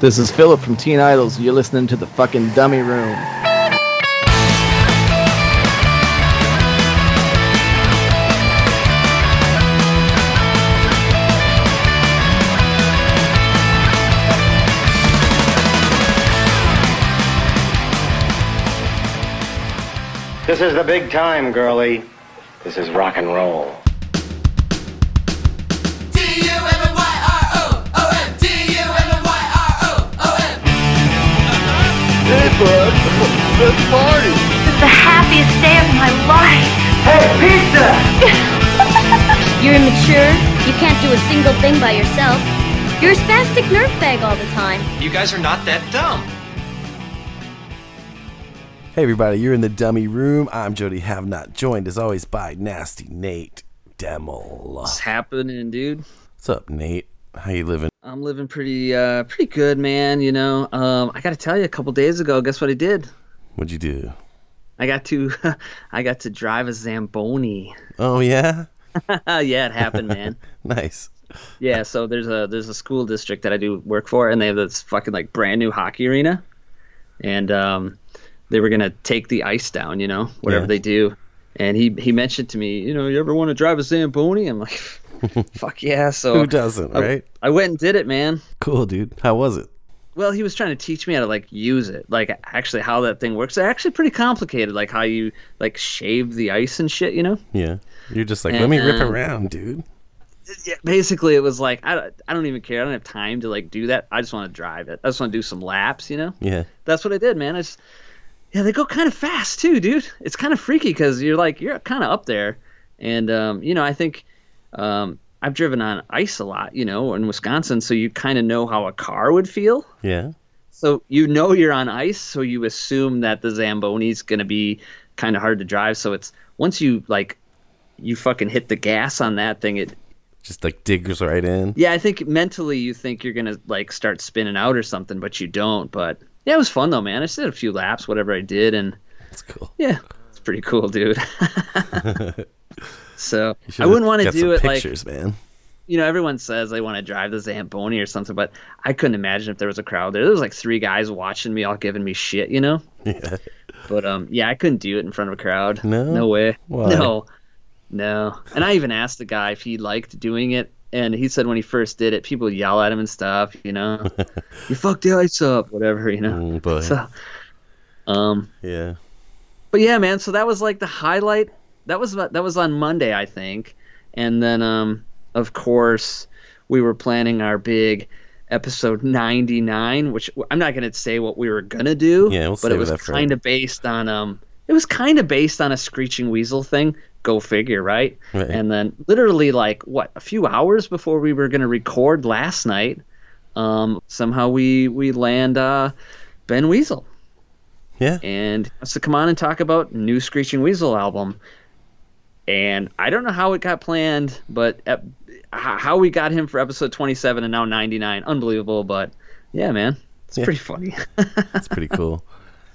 This is Philip from Teen Idols. You're listening to the fucking dummy room. This is the big time, girlie. This is rock and roll. Hey, bud. Let's party. It's the happiest day of my life. Hey, pizza! You're immature. You can't do a single thing by yourself. You're a spastic nerve bag all the time. You guys are not that dumb. Hey everybody, you're in the dummy room. I'm Jody Have Not joined as always by Nasty Nate Demel. What's happening, dude? What's up, Nate? How you living? I'm living pretty uh pretty good, man, you know. Um I got to tell you a couple days ago, guess what I did? What'd you do? I got to I got to drive a Zamboni. Oh yeah, yeah, it happened, man. nice. yeah, so there's a there's a school district that I do work for and they have this fucking like brand new hockey arena. And um they were going to take the ice down, you know, whatever Yeah. they do. And he he mentioned to me, you know, you ever want to drive a Zamboni? I'm like, fuck yeah. So Who doesn't, I- right? I went and did it, man. Cool, dude. How was it? Well, he was trying to teach me how to like use it, like actually how that thing works. It's actually pretty complicated, like how you like shave the ice and shit, you know. Yeah, you're just like, let me rip around, dude. Yeah, basically, it was like I, don't- I don't even care. I don't have time to like do that. I just want to drive it. I just want to do some laps, you know. Yeah, That's what I did, man. I just yeah, they go kind of fast too, dude. It's kind of freaky because you're like you're kind of up there, and um, you know I think um, I've driven on ice a lot, you know, in Wisconsin, so you kind of know how a car would feel. yeah, So you know you're on ice, so you assume that the Zamboni's gonna be kind of hard to drive. So it's once you like, you fucking hit the gas on that thing. It just like digs right in. yeah, I think mentally you think you're gonna like start spinning out or something, but you don't. But yeah, it was fun though, man. I did a few laps, whatever I did, and That's cool. yeah, it's pretty cool, dude. so I wouldn't want to do it pictures, man. you know, everyone says they want to drive the Zamboni or something, but I couldn't imagine if there was a crowd there. There was like three guys watching me, all giving me shit, you know. Yeah, But um, yeah, I couldn't do it in front of a crowd. No? no way. Why? No, no. And I even asked the guy if he liked doing it, and he said when he first did it, people yell at him and stuff. You know, you fucked the ice up, whatever. You know. Mm, boy. So, um, yeah. but yeah, man. So that was like the highlight. That was that was on Monday, I think, and then um, of course, we were planning our big episode 99 which i'm not going to say what we were going to do Yeah, we'll but it was kind of based on um it was kind of based on a screeching weasel thing go figure right? Right. and then literally like what a few hours before we were going to record last night um somehow we we land uh ben weasel Yeah, and wants to come on and talk about new Screeching Weasel album. And I don't know how it got planned, but uh, ep- how we got him for episode 27 and now 99, unbelievable. But yeah, man, it's Yeah. pretty funny. That's pretty cool.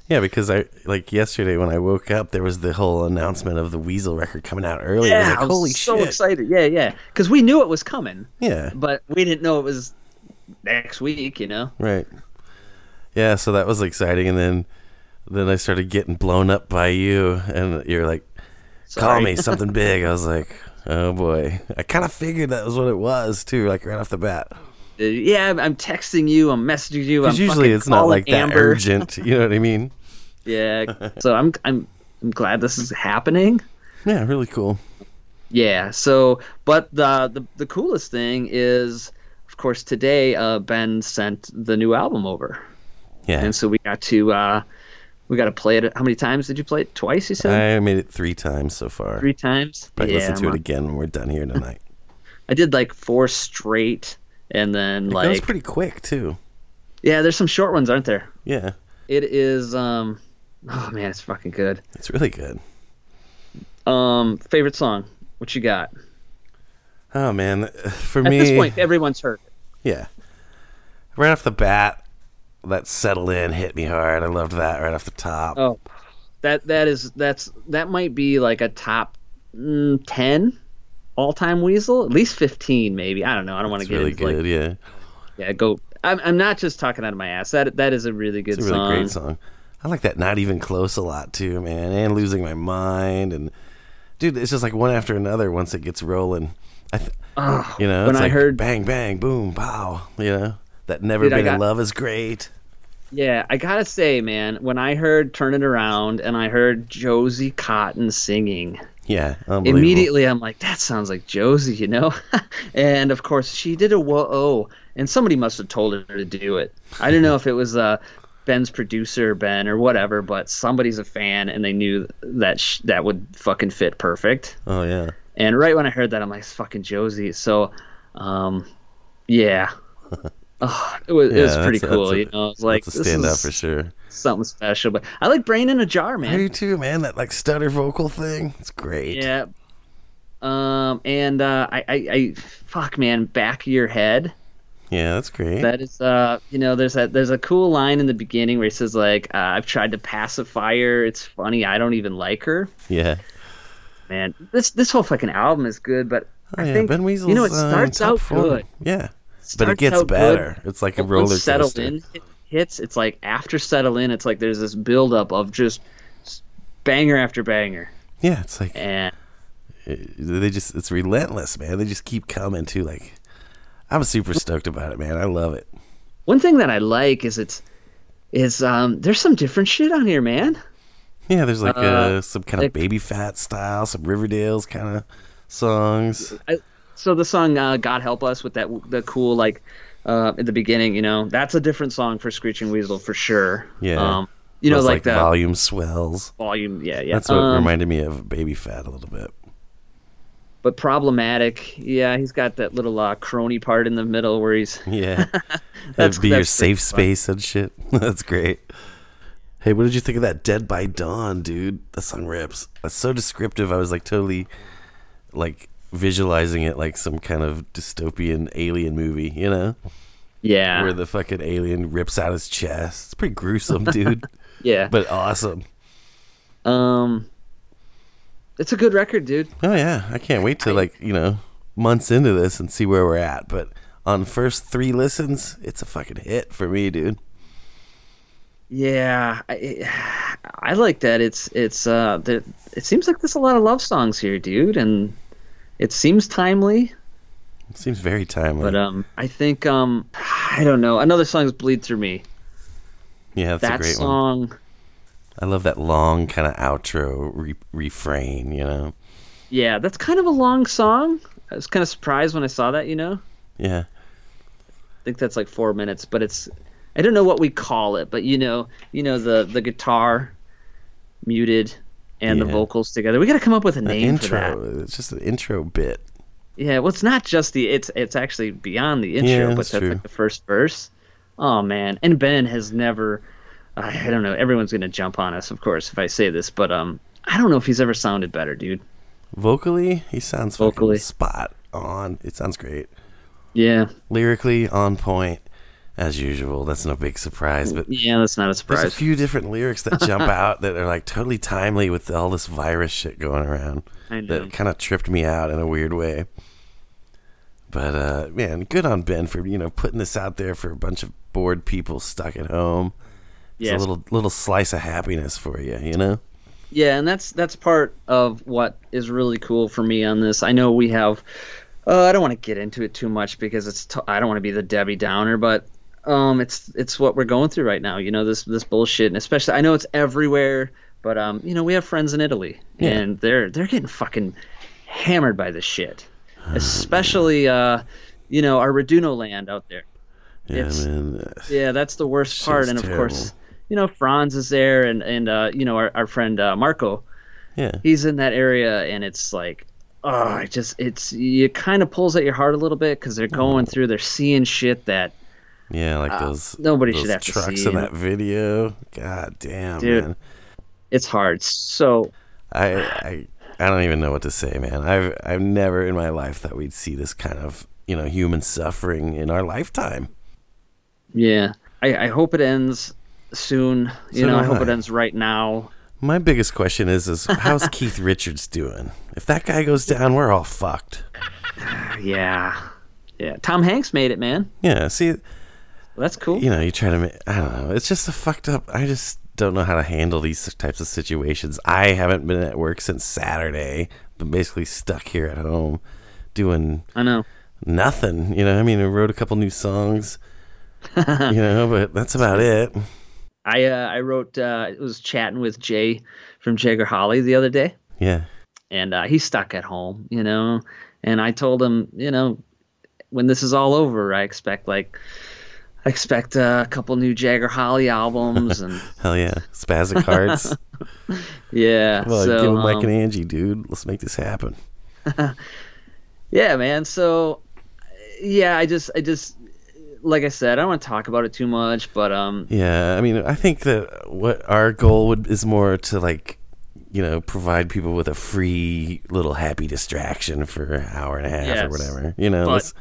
Yeah, because I like yesterday when I woke up, there was the whole announcement of the Weasel record coming out early. I was yeah, like, I was holy so shit! excited. Yeah, yeah, because we knew it was coming, Yeah, but we didn't know it was next week. You know? right. Yeah, so that was exciting, and then then I started getting blown up by you, and you're like, "Call me something big." I was like, "Oh boy!" I kind of figured that was what it was too, like right off the bat. Uh, yeah, I'm- texting you, I'm messaging you. Because usually it's not like that urgent. You know what I mean? Yeah, so I'm I'm I'm glad this is happening. Yeah, really cool. Yeah. So, but the the the coolest thing is, of course, today uh, Ben sent the new album over, Yeah, and so we got to uh, we got to play it. How many times did you play it? Twice, you said. I made it three times so far. Three times. But yeah, listen to I'm it on- again when we're done here tonight. I did like four straight, and then it goes like pretty quick too. yeah, there's some short ones, aren't there? Yeah, It is. um Oh man, it's fucking good. it's really good. Um, favorite song? What you got? Oh man, for At me, At this point, everyone's heard. it. yeah. Right off the bat, that settle in hit me hard. I loved that right off the top. Oh, that that is that's that might be like a top mm, ten all time Weasel, at least fifteen maybe. I don't know. I don't want to get really into like good. yeah, yeah go. I'm, I'm not just talking out of my ass. That that is a really good It's a really song. great song. I like that "Not Even Close" a lot too, man. And "Losing My Mind" and dude, it's just like one after another. Once it gets rolling, I, th- Oh, you know, when I like heard, bang, bang, boom, pow. You know, that "Never Dude, Been in Love" is great. Yeah, I gotta say, man, when I heard "Turn It Around" and I heard Josie Cotton singing, Yeah, immediately I'm like, that sounds like Josie, you know? and of course, she did a whoa, oh, and somebody must have told her to do it. I don't know if it was uh, Ben's producer, Ben, or whatever, but somebody's a fan and they knew that sh- that would fucking fit perfect. Oh yeah, And right when I heard that, I'm like, it's fucking Josie. So, um, yeah. Oh, it was, it was pretty cool, a- you know. It's like that's a this standout for sure. something special, but I like Brain in a Jar, I man. do too, man. That like stutter vocal thing, it's great. Yeah. Um, and uh, I, I, I, fuck, man, back of your head. yeah, that's great. That is, uh, you know, there's a there's a cool line in the beginning where he says like, uh, "I've tried to pacify her. It's funny. I don't even like her." yeah, Man, this this whole fucking album is good, but oh, I yeah. think Ben Weasel's, you know it uh, starts top out good. Yeah, but it gets out good, better. It's like a but roller settle coaster. in hit- hits, it's like after settle in, it's like there's this buildup of just banger after banger, Yeah, it's like and they just it's relentless, man. They just keep coming too. Like I'm super stoked about it, man. I love it. one thing that I like is it's is um there's some different shit on here, man. Yeah, there's like uh, Uh, some kind like- of baby fat style, some Riverdales kind of songs. So the song uh, "God Help Us" with that the cool like uh, at the beginning, you know, that's a different song for Screeching Weasel for sure. Yeah. Um, you know, Those, like, the volume swells. volume. Yeah, yeah. That's what Um, reminded me of Baby Fat a little bit. But problematic. Yeah, he's got that little uh, crony part in the middle where he's Yeah, that'd be your that's pretty safe fun. space and shit. that's great. Hey, what did you think of that Dead by Dawn, dude? That song rips. That's so descriptive. I was like totally like visualizing it like some kind of dystopian alien movie, you know? yeah, Where the fucking alien rips out his chest. It's pretty gruesome, dude, yeah. but awesome. um, it's a good record, dude. Oh yeah, I can't wait to like, you know, months into this and see where we're at, but on first 3 listens, it's a fucking hit for me, dude. Yeah, I, I like that. It's it's uh, there, it seems like there's a lot of love songs here, dude, and it seems timely. It seems very timely. But um, I think um, I don't know. Another song is "Bleed Through Me." yeah, that's that a great one. song, I love that long kind of outro re- refrain, you know. yeah, that's kind of a long song. I was kind of surprised when I saw that. You know, Yeah. I think that's like four minutes, but it's I don't know what we call it, but you know, you know the the guitar muted and the vocals together. We got to come up with a An name for that. intro. It's just an intro bit. Yeah, well, it's not just the it's it's actually beyond the intro, Yeah, but that's like the first verse. Oh man, and Ben has never. I I don't know. Everyone's gonna jump on us, of course, if I say this, but um, I don't know if he's ever sounded better, dude. Vocally, he sounds Vocally. spot on. It sounds great. Yeah, Lyrically, on point, as usual. That's no big surprise. But yeah, that's not a surprise. there's a few different lyrics that jump out that are like totally timely with all this virus shit going around. That kind of tripped me out in a weird way. But uh, man, good on Ben for you know putting this out there for a bunch of bored people stuck at home. It's Yes. a little little slice of happiness for you, you know. Yeah, and that's that's part of what is really cool for me on this. I know we have. Uh, I don't want to get into it too much because it's. T- I don't want to be the Debbie Downer, but um, it's it's what we're going through right now. You know this this bullshit, and especially I know it's everywhere, but um, you know we have friends in Italy, Yeah. and they're they're getting fucking hammered by this shit, especially uh, you know our Reduno land out there. Yeah, It's- man. Yeah, that's the worst Shit's part, and of course, you know Franz is there, and and uh, you know our our friend uh, Marco Yeah, he's in that area and it's like oh it just it's it kind of pulls at your heart a little bit because they're going through they're seeing shit that yeah, like those Uh, nobody those should have to trucks see in that video. God damn, Dude. man. it's hard so I I I don't even know what to say, man. I've I've never in my life thought we'd see this kind of you know human suffering in our lifetime. yeah i, I hope it ends soon you So know i hope I. it ends right now My biggest question is is how's Keith Richards doing? If that guy goes down, we're all fucked. yeah yeah tom hanks made it man Yeah, see That's cool. you know, you try to make, I don't know. It's just a fucked up. I just don't know how to handle these types of situations. I haven't been at work since Saturday, but basically stuck here at home doing I know. nothing. You know, I mean, I wrote a couple new songs, you know, but that's about it. I uh, I wrote uh, was chatting with Jay from Jagger Holly the other day, Yeah. and uh, he's stuck at home, you know. And I told him, you know, when this is all over, I expect like I expect uh, a couple new Jagger Holly albums, and Hell yeah. Spazzic Hearts. yeah. well, so, give Mike um, and Angie, dude. Let's make this happen. Yeah, man. So, yeah, I just, I just, like I said, I don't want to talk about it too much, but um, Yeah, I mean, I think that what our goal would is more to like, you know, provide people with a free little happy distraction for an hour and a half Yes. or whatever. You know, But- let's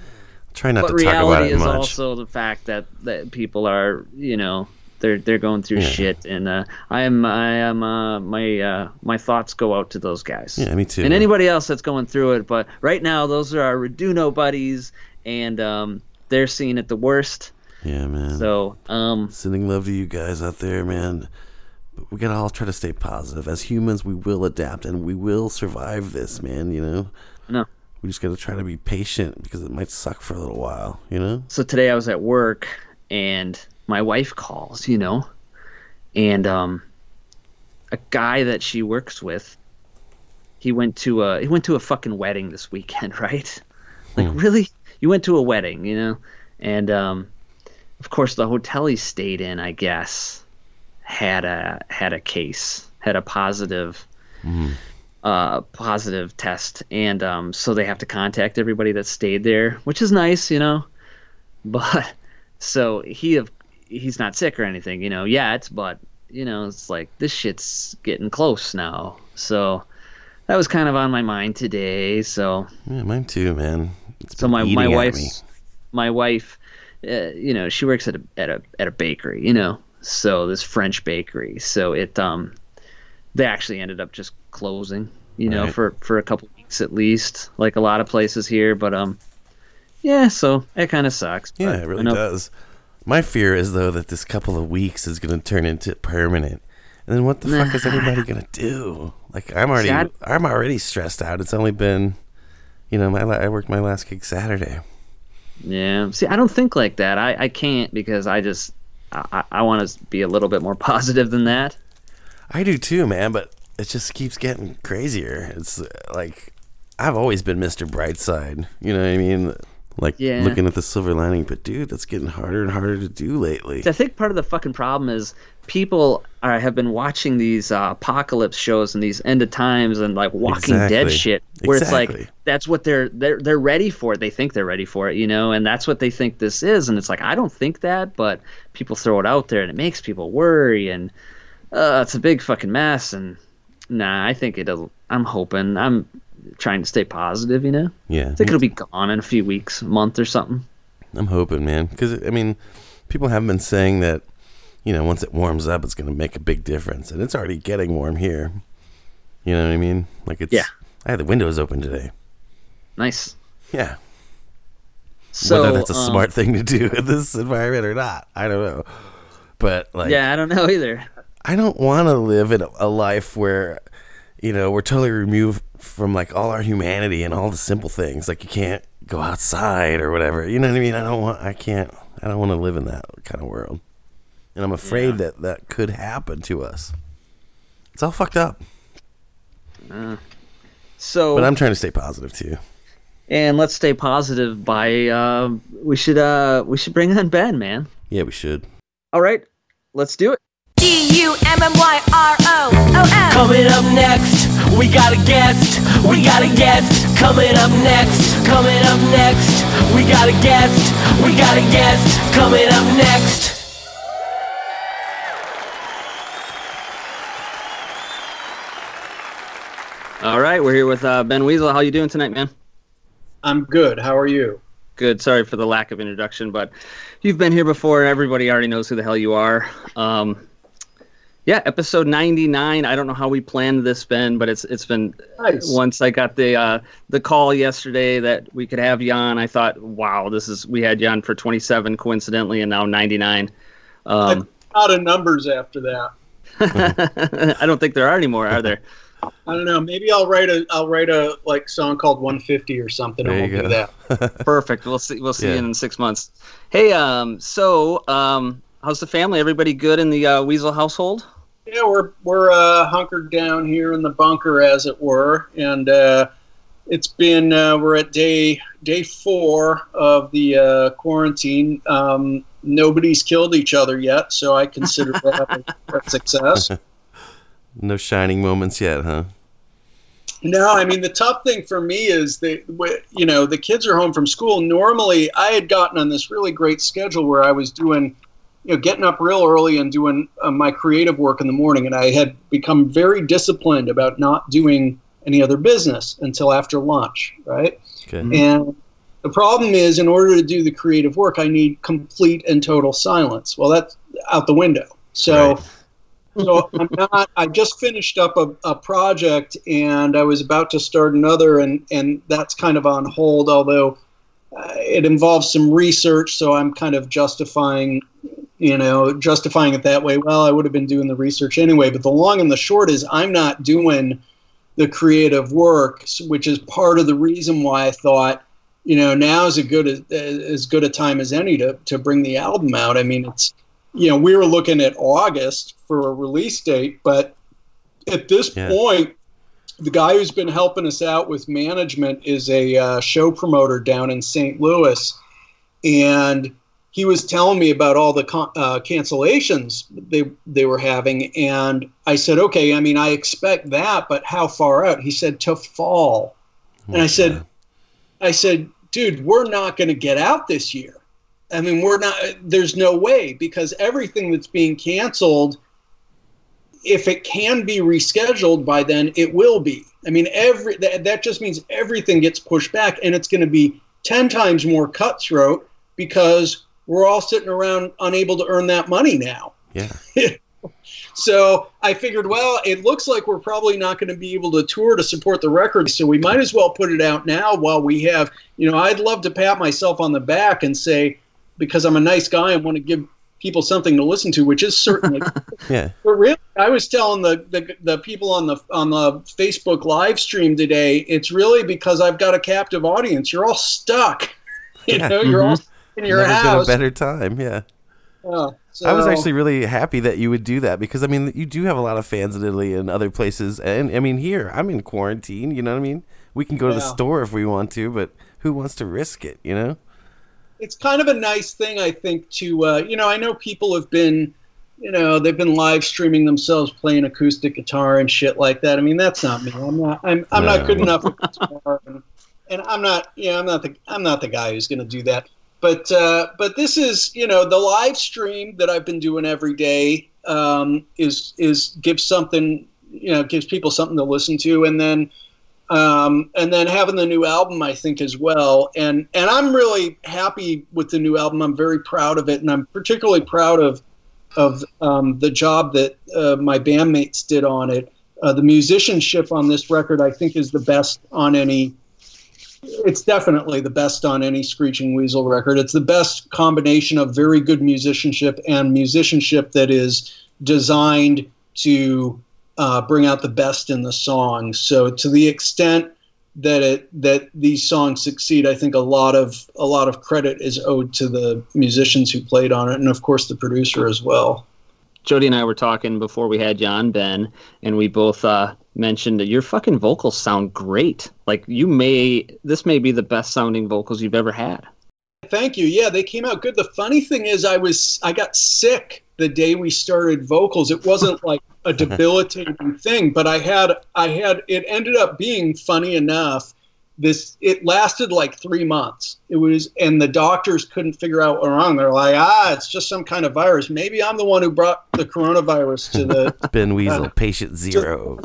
try not but to talk about reality it is much. also the fact that that people are, you know, they're they're going through Yeah. shit, and uh, I am, I am, uh, my uh, my thoughts go out to those guys. yeah, me too. and anybody else that's going through it. But right now, those are our Reduno buddies, and um, they're seeing it the worst. yeah, man. So, um, Sending love to you guys out there, man. But we gotta all try to stay positive. As humans, we will adapt and we will survive this, man. You know, no. We just gotta try to be patient because it might suck for a little while. You know. So today I was at work, and my wife calls, you know, and um, a guy that she works with, he went to a he went to a fucking wedding this weekend, right? Like really, you went to a wedding, you know, and um, of course the hotel he stayed in, I guess, had a had a case, had a positive. Uh, positive test, and um, so they have to contact everybody that stayed there, which is nice, you know. But so he have he's not sick or anything, you know, yet, but you know, it's like this shit's getting close now. So that was kind of on my mind today. So Yeah, mine too, man. It's so my my wife's my wife, uh, you know, she works at a at a at a bakery, you know, so this French bakery. So it um, they actually ended up just closing, you know, Right. for for a couple weeks at least, like a lot of places here. But um, yeah, so it kind of sucks. Yeah, it really does. My fear is though that this couple of weeks is going to turn into permanent, and then what the fuck is everybody going to do? Like I'm already, I'm already stressed out. It's only been, you know, my I worked my last gig Saturday. Yeah. See, I don't think like that. I, I can't because I just I, I want to be a little bit more positive than that. I do too, man, but it just keeps getting crazier. It's uh, like I've always been Mr. Brightside. You know what I mean? Like Yeah. looking at the silver lining, but dude, that's getting harder and harder to do lately. I think part of the fucking problem is people are, have been watching these uh, apocalypse shows and these end of times and like Walking Dead shit, where it's like that's what they're they're they're ready for. it. They think they're ready for it, you know, and that's what they think this is. And it's like I don't think that, but people throw it out there and it makes people worry, and uh, it's a big fucking mess. And nah, I think it'll. I'm hoping. I'm trying to stay positive, you know. Yeah, I think it'll be gone in a few weeks, a month or something. I'm hoping, man, because I mean, people have been saying that, you know, once it warms up, it's going to make a big difference, and it's already getting warm here. You know what I mean? Like it's. Yeah. I had the windows open today. Nice. Yeah. So Whether that's a um, smart thing to do in this environment or not, I don't know. But like, Yeah, I don't know either. I don't want to live in a, a life where, you know, we're totally removed from like all our humanity and all the simple things. Like you can't go outside or whatever. You know what I mean? I don't want. I can't. I don't want to live in that kind of world. And I'm afraid that that could happen to us. It's all fucked up. So But I'm trying to stay positive too. and let's stay positive by uh, we should uh we should bring on Ben, man. Yeah, we should. All right, let's do it. D U M M Y R O O M. Coming up next, we got a guest. We got a guest. Coming up next. Coming up next, we got a guest. We got a guest. Coming up next. All right, we're here with uh, Ben Weasel. How you doing tonight, man? I'm good. How are you? Good. Sorry for the lack of introduction, but you've been here before. Everybody already knows who the hell you are. Um, Yeah, episode 99. I don't know how we planned this, Ben, but it's it's been Nice. once I got the uh, the call yesterday that we could have Jan. I thought, wow, this is we had Jan for 27 coincidentally, and now 99. Um, Out of numbers after that. I don't think there are anymore, are there? I don't know. Maybe I'll write a I'll write a like song called 150 or something. There and you we'll go. do that. Perfect. We'll see. We'll see Yeah. you in six months. Hey, um, so um, how's the family? Everybody good in the uh, Weasel household? Yeah, we're we're uh, hunkered down here in the bunker, as it were, and uh, it's been uh, we're at day day four of the uh, quarantine. Um, nobody's killed each other yet, so I consider that a, a success. No shining moments yet, huh? No, I mean the tough thing for me is that you know the kids are home from school. Normally, I had gotten on this really great schedule where I was doing, you know, getting up real early and doing uh, my creative work in the morning, and I had become very disciplined about not doing any other business until after lunch, right? Okay. And the problem is, in order to do the creative work, I need complete and total silence. Well, that's out the window. So, so I'm not. I just finished up a, a project, and I was about to start another, and and that's kind of on hold. Although uh, it involves some research, so I'm kind of justifying, you know, justifying it that way. Well, I would have been doing the research anyway. But the long and the short is, I'm not doing the creative work, which is part of the reason why I thought, you know, now is a good as, as good a time as any to to bring the album out. I mean, it's you know, we were looking at August for a release date, but at this Yeah. point, the guy who's been helping us out with management is a uh, show promoter down in St. Louis, and he was telling me about all the con- uh, cancellations they they were having, and I said, okay, I mean, I expect that, but how far out? He said to fall, and I said, I said, dude, we're not going to get out this year. I mean, we're not. There's no way because everything that's being canceled, if it can be rescheduled by then, it will be. I mean, every that, that just means everything gets pushed back, and it's going to be ten times more cutthroat because we're all sitting around unable to earn that money now. Yeah. So I figured, well, it looks like we're probably not going to be able to tour to support the record, so we might as well put it out now while we have. You know, I'd love to pat myself on the back and say, because I'm a nice guy and want to give people something to listen to, which is certainly. Yeah. but really, I was telling the, the the people on the on the Facebook live stream today, it's really because I've got a captive audience. You're all stuck. You Yeah. know, you're all stuck in your Never house. been a better time. Yeah. Yeah, I was actually really happy that you would do that because I mean you do have a lot of fans in Italy and other places and I mean here I'm in quarantine you know what I mean we can go to the store if we want to but who wants to risk it you know it's kind of a nice thing, I think, to uh, you know. I know people have been, you know, they've been live streaming themselves playing acoustic guitar and shit like that. I mean, that's not me. I'm not. I'm. I'm not good enough and, and I'm not. You know, I'm not the. I'm not the guy who's going to do that. But uh, but this is you know the live stream that I've been doing every day um, is is gives something you know gives people something to listen to, and then um, and then having the new album, I think as well. And and I'm really happy with the new album. I'm very proud of it, and I'm particularly proud of of um, the job that uh, my bandmates did on it. Uh, the musicianship on this record, I think, is the best on any. It's definitely the best on any Screeching Weasel record. It's the best combination of very good musicianship and musicianship that is designed to uh, bring out the best in the songs. So to the extent that it that these songs succeed, I think a lot of a lot of credit is owed to the musicians who played on it, and of course the producer as well. Jody and I were talking before we had John Ben, and we both uh, mentioned that your fucking vocals sound great. Like you may, this may be the best sounding vocals you've ever had. Thank you. Yeah, they came out good. The funny thing is, I was I got sick the day we started vocals. It wasn't like a debilitating thing, but I had I had it ended up being funny enough. This it lasted like three months. It was, and the doctors couldn't figure out what wrong. They're like, ah, it's just some kind of virus. Maybe I'm the one who brought the coronavirus to the Ben Weasel patient zero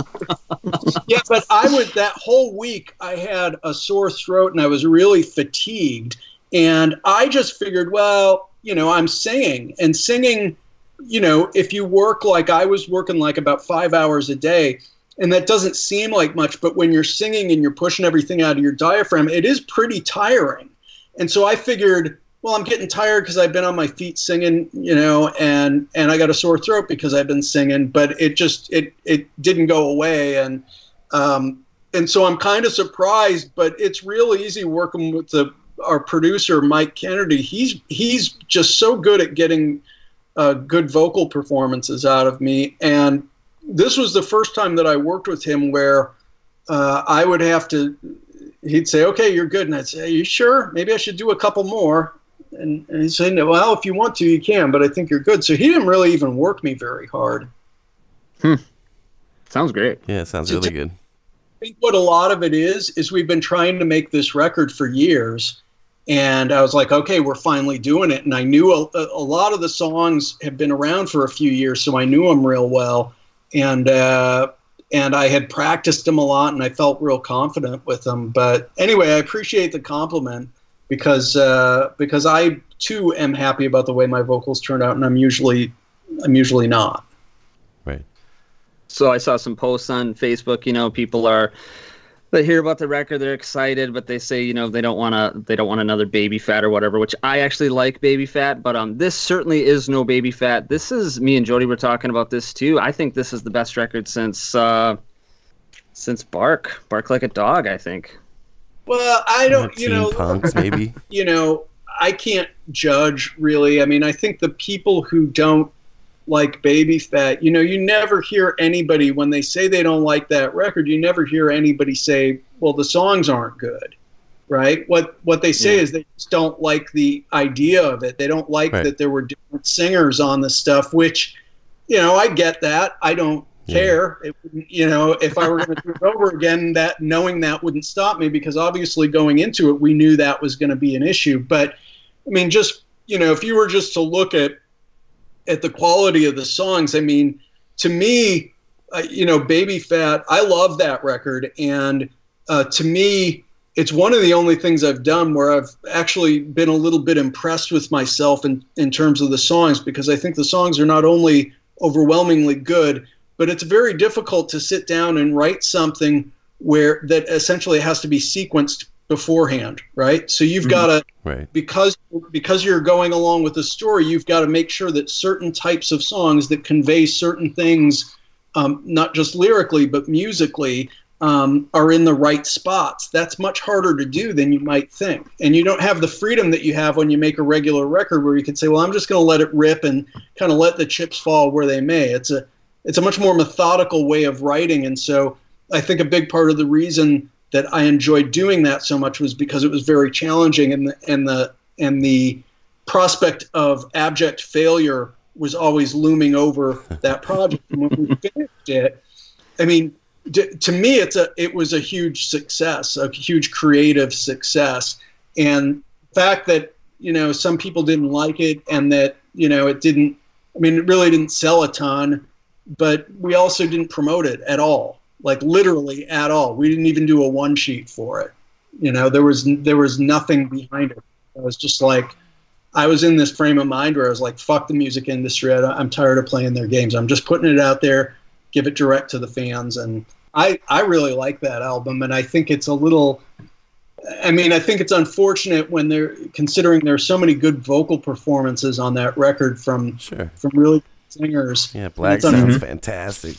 yeah, but I would that whole week I had a sore throat and I was really fatigued. And I just figured, well, you know, I'm singing and singing you know, if you work like I was working like about five hours a day, and that doesn't seem like much, but when you're singing and you're pushing everything out of your diaphragm, it is pretty tiring. And so I figured, well, I'm getting tired because I've been on my feet singing, you know, and and I got a sore throat because I've been singing, but it just it it didn't go away, and um, and so I'm kind of surprised, but it's real easy working with the our producer Mike Kennedy. He's he's just so good at getting uh, good vocal performances out of me, and this was the first time that I worked with him where uh, I would have to. He'd say, "Okay, you're good," and I'd say, "Are you sure? Maybe I should do a couple more." And, and he'd say, "No, well, if you want to, you can, but I think you're good." So he didn't really even work me very hard. Hmm. Sounds great. Yeah, it sounds really good. I think what a lot of it is is we've been trying to make this record for years, and I was like, okay, we're finally doing it. And I knew a, a lot of the songs have been around for a few years, so I knew them real well, and uh, and I had practiced them a lot, and I felt real confident with them. But anyway, I appreciate the compliment because uh, because I too am happy about the way my vocals turned out, and I'm usually I'm usually not. Right. So I saw some posts on Facebook. You know, people are they hear about the record, they're excited, but they say you know they don't want to they don't want another baby fat or whatever. Which I actually like baby fat, but um, this certainly is no baby fat. This is me and Jody were talking about this too. I think this is the best record since uh, since Bark Bark Like a Dog. I think. Well, I don't, you know, punks maybe. you know, I can't judge really. I mean, I think the people who don't like Baby Fat, you know, you never hear anybody when they say they don't like that record, you never hear anybody say, "Well, the songs aren't good." Right? What what they say Yeah. is they just don't like the idea of it. They don't like Right. that there were different singers on the stuff, which you know, I get that. I don't care. It, you know, if I were going to do it over again, that knowing that wouldn't stop me because obviously going into it, we knew that was going to be an issue. But I mean, just you know, if you were just to look at at the quality of the songs, I mean, to me, uh, you know, Baby Fat, I love that record, and uh, to me, it's one of the only things I've done where I've actually been a little bit impressed with myself in in terms of the songs because I think the songs are not only overwhelmingly good, but it's very difficult to sit down and write something where that essentially has to be sequenced beforehand, right? So you've got to Right. because because you're going along with the story, you've got to make sure that certain types of songs that convey certain things, um, not just lyrically but musically, um, are in the right spots. That's much harder to do than you might think, and you don't have the freedom that you have when you make a regular record, where you can say, "Well, I'm just going to let it rip and kind of let the chips fall where they may." It's a it's a much more methodical way of writing, and so I think a big part of the reason that I enjoyed doing that so much was because it was very challenging and the and the and the prospect of abject failure was always looming over that project. and when we finished it, I mean, d- to me, it's a it was a huge success, a huge creative success, and the fact that you know some people didn't like it and that you know it didn't. I mean, it really didn't sell a ton, but we also didn't promote it at all like literally at all. We didn't even do a one sheet for it. You know, there was there was nothing behind it. I was just like, I was in this frame of mind where I was like, fuck the music industry. I, I'm tired of playing their games. I'm just putting it out there, give it direct to the fans, and I I really like that album, and I think it's a little. I mean, I think it's unfortunate when they're considering there's so many good vocal performances on that record from Sure. from really good singers. Yeah, Blag sounds mm-hmm. fantastic.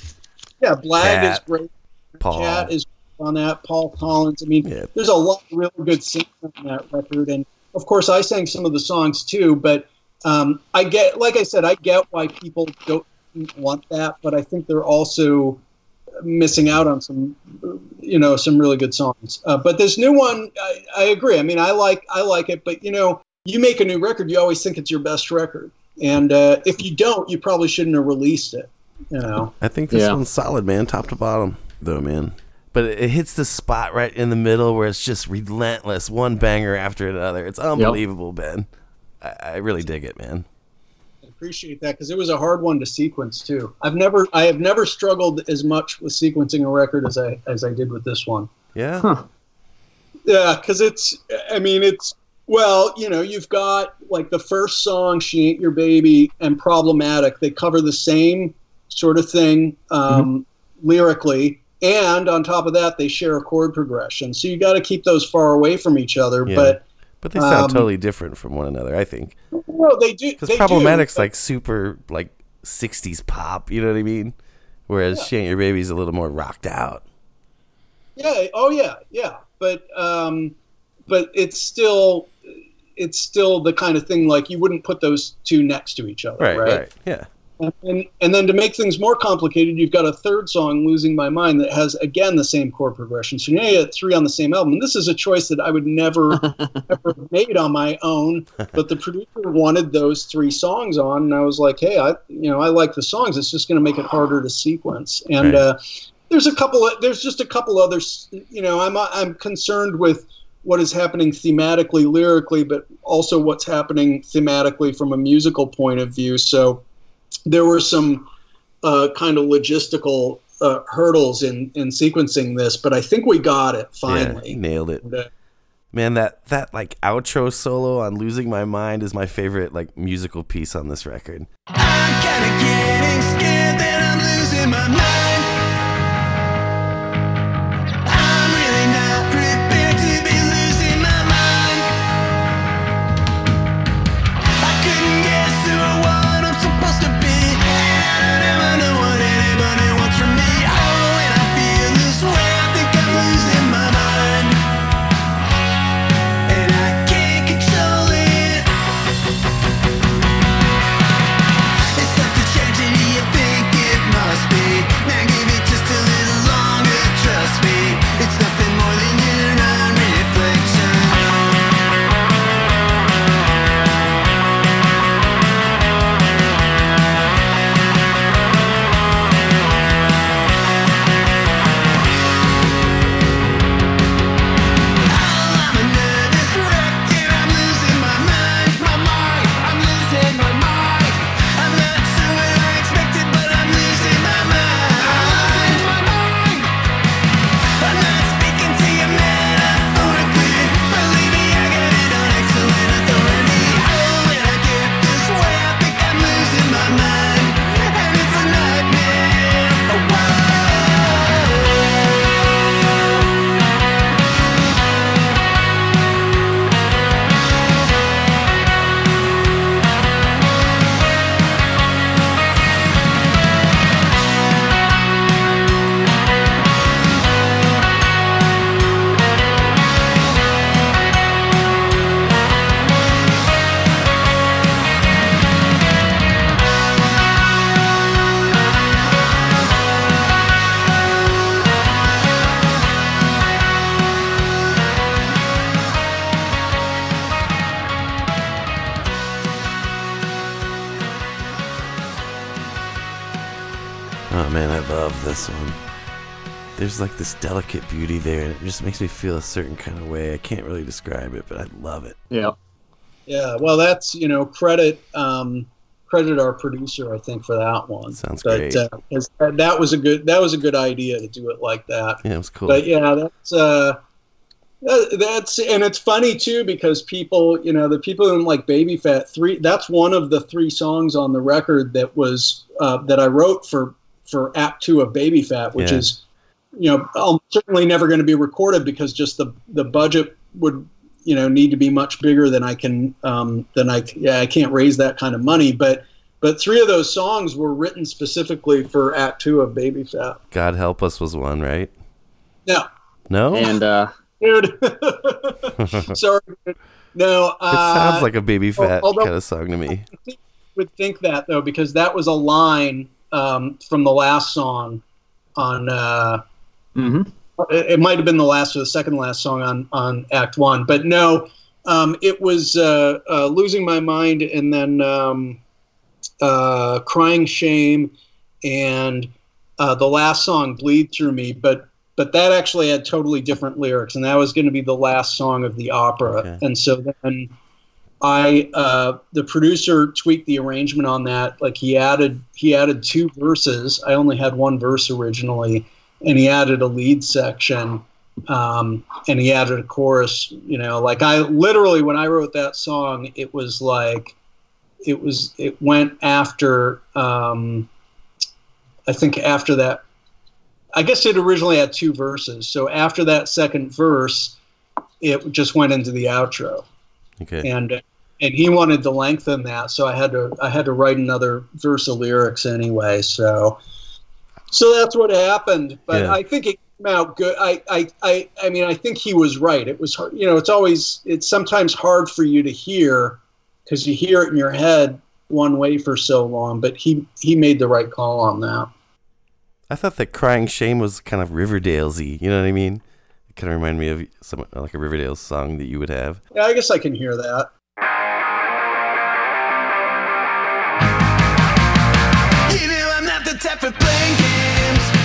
Yeah, Blag Cat, is great. Paul. Cat is on that. Paul Collins. I mean, Yeah. there's a lot of really good singers on that record, and of course, I sang some of the songs too. But um, I get, like I said, I get why people don't want that, but I think they're also missing out on some, you know, some really good songs. Uh, but this new one, I, I agree. I mean, I like, I like it, but you know, you make a new record, you always think it's your best record, and uh, if you don't, you probably shouldn't have released it. You know. I think this Yeah. one's solid, man, top to bottom, though, man. But it, it hits the spot right in the middle where it's just relentless, one banger after another. It's unbelievable, Ben. I, I really dig it, man. I appreciate that because it was a hard one to sequence too. I've never I have never struggled as much with sequencing a record as I as I did with this one. Yeah, Yeah, because it's I mean it's well you know you've got like the first song, "She Ain't Your Baby" and "Problematic," they cover the same sort of thing um, lyrically, and on top of that, they share a chord progression. So you got to keep those far away from each other. Yeah. But But they sound Um, totally different from one another, I think. well, they do. Because do, Problematic's but- like super like '60s pop. You know what I mean? Whereas "She Ain't Your Baby's a little more rocked out. Yeah. Oh, yeah. Yeah. But um, but it's still it's still the kind of thing like you wouldn't put those two next to each other, Right, right? right, yeah. And and then to make things more complicated, you've got a third song, "Losing My Mind," that has again the same chord progression. So now you have three on the same album. And this is a choice that I would never ever have made on my own. But the producer wanted those three songs on, and I was like, hey, I you know I like the songs. It's just going to make it harder to sequence. And Right. uh, there's a couple of there's just a couple others. You know, I'm I'm concerned with what is happening thematically, lyrically, but also what's happening thematically from a musical point of view. So there were some uh, kind of logistical uh, hurdles in in sequencing this, but I think we got it finally. you nailed it. And, Man, that that like outro solo on "Losing My Mind" is my favorite like musical piece on this record. I'm kinda getting scared that I'm losing my mind. There's like this delicate beauty there, and it just makes me feel a certain kind of way. I can't really describe it, but I love it. Yeah. Yeah, well, that's you know credit um, credit our producer, I think, for that one. Sounds but, great. Uh, that was a good that was a good idea to do it like that. Yeah, it was cool. But yeah, that's uh, that's and it's funny too because people, you know, the people in like Baby Fat three. That's one of the three songs on the record that was uh, that I wrote for for Act Two of Baby Fat, which Yeah. is you know um, certainly never going to be recorded because just the the budget would you know need to be much bigger than I can um, than I yeah I can't raise that kind of money, but. But three of those songs were written specifically for Act Two of Baby Fat. God help us was one, right? No, No, And uh, dude. Sorry. dude. No. it Uh, sounds like a baby fat although- kind of song to me. would think that though because that was a line um, from the last song on. Uh, mhm. it, it might have been the last or the second last song on on Act One, but no, um, it was uh, uh, losing my mind and then um, uh, crying shame and uh, the last song bleed through me, but. But that actually had totally different lyrics, and that was going to be the last song of the opera. Okay. And so then I uh, the producer tweaked the arrangement on that. Like he added he added two verses. I only had one verse originally, and he added a lead section. um, and he added a chorus. You know, like I literally when I wrote that song, it was like it was it went after um, I think after that. I guess it originally had two verses. So after that second verse, it just went into the outro Okay. and and he wanted to lengthen that, so I had to I had to write another verse of lyrics anyway. So so that's what happened. But Yeah. I think it came out good. I, I I I mean I think he was right. It was hard, you know it's always it's sometimes hard for you to hear because you hear it in your head one way for so long. But he he made the right call on that. I thought that crying shame was kind of Riverdalesy. You know what I mean? It kind of reminded me of some like a Riverdale song that you would have. Yeah, I guess I can hear that. Type for playing games,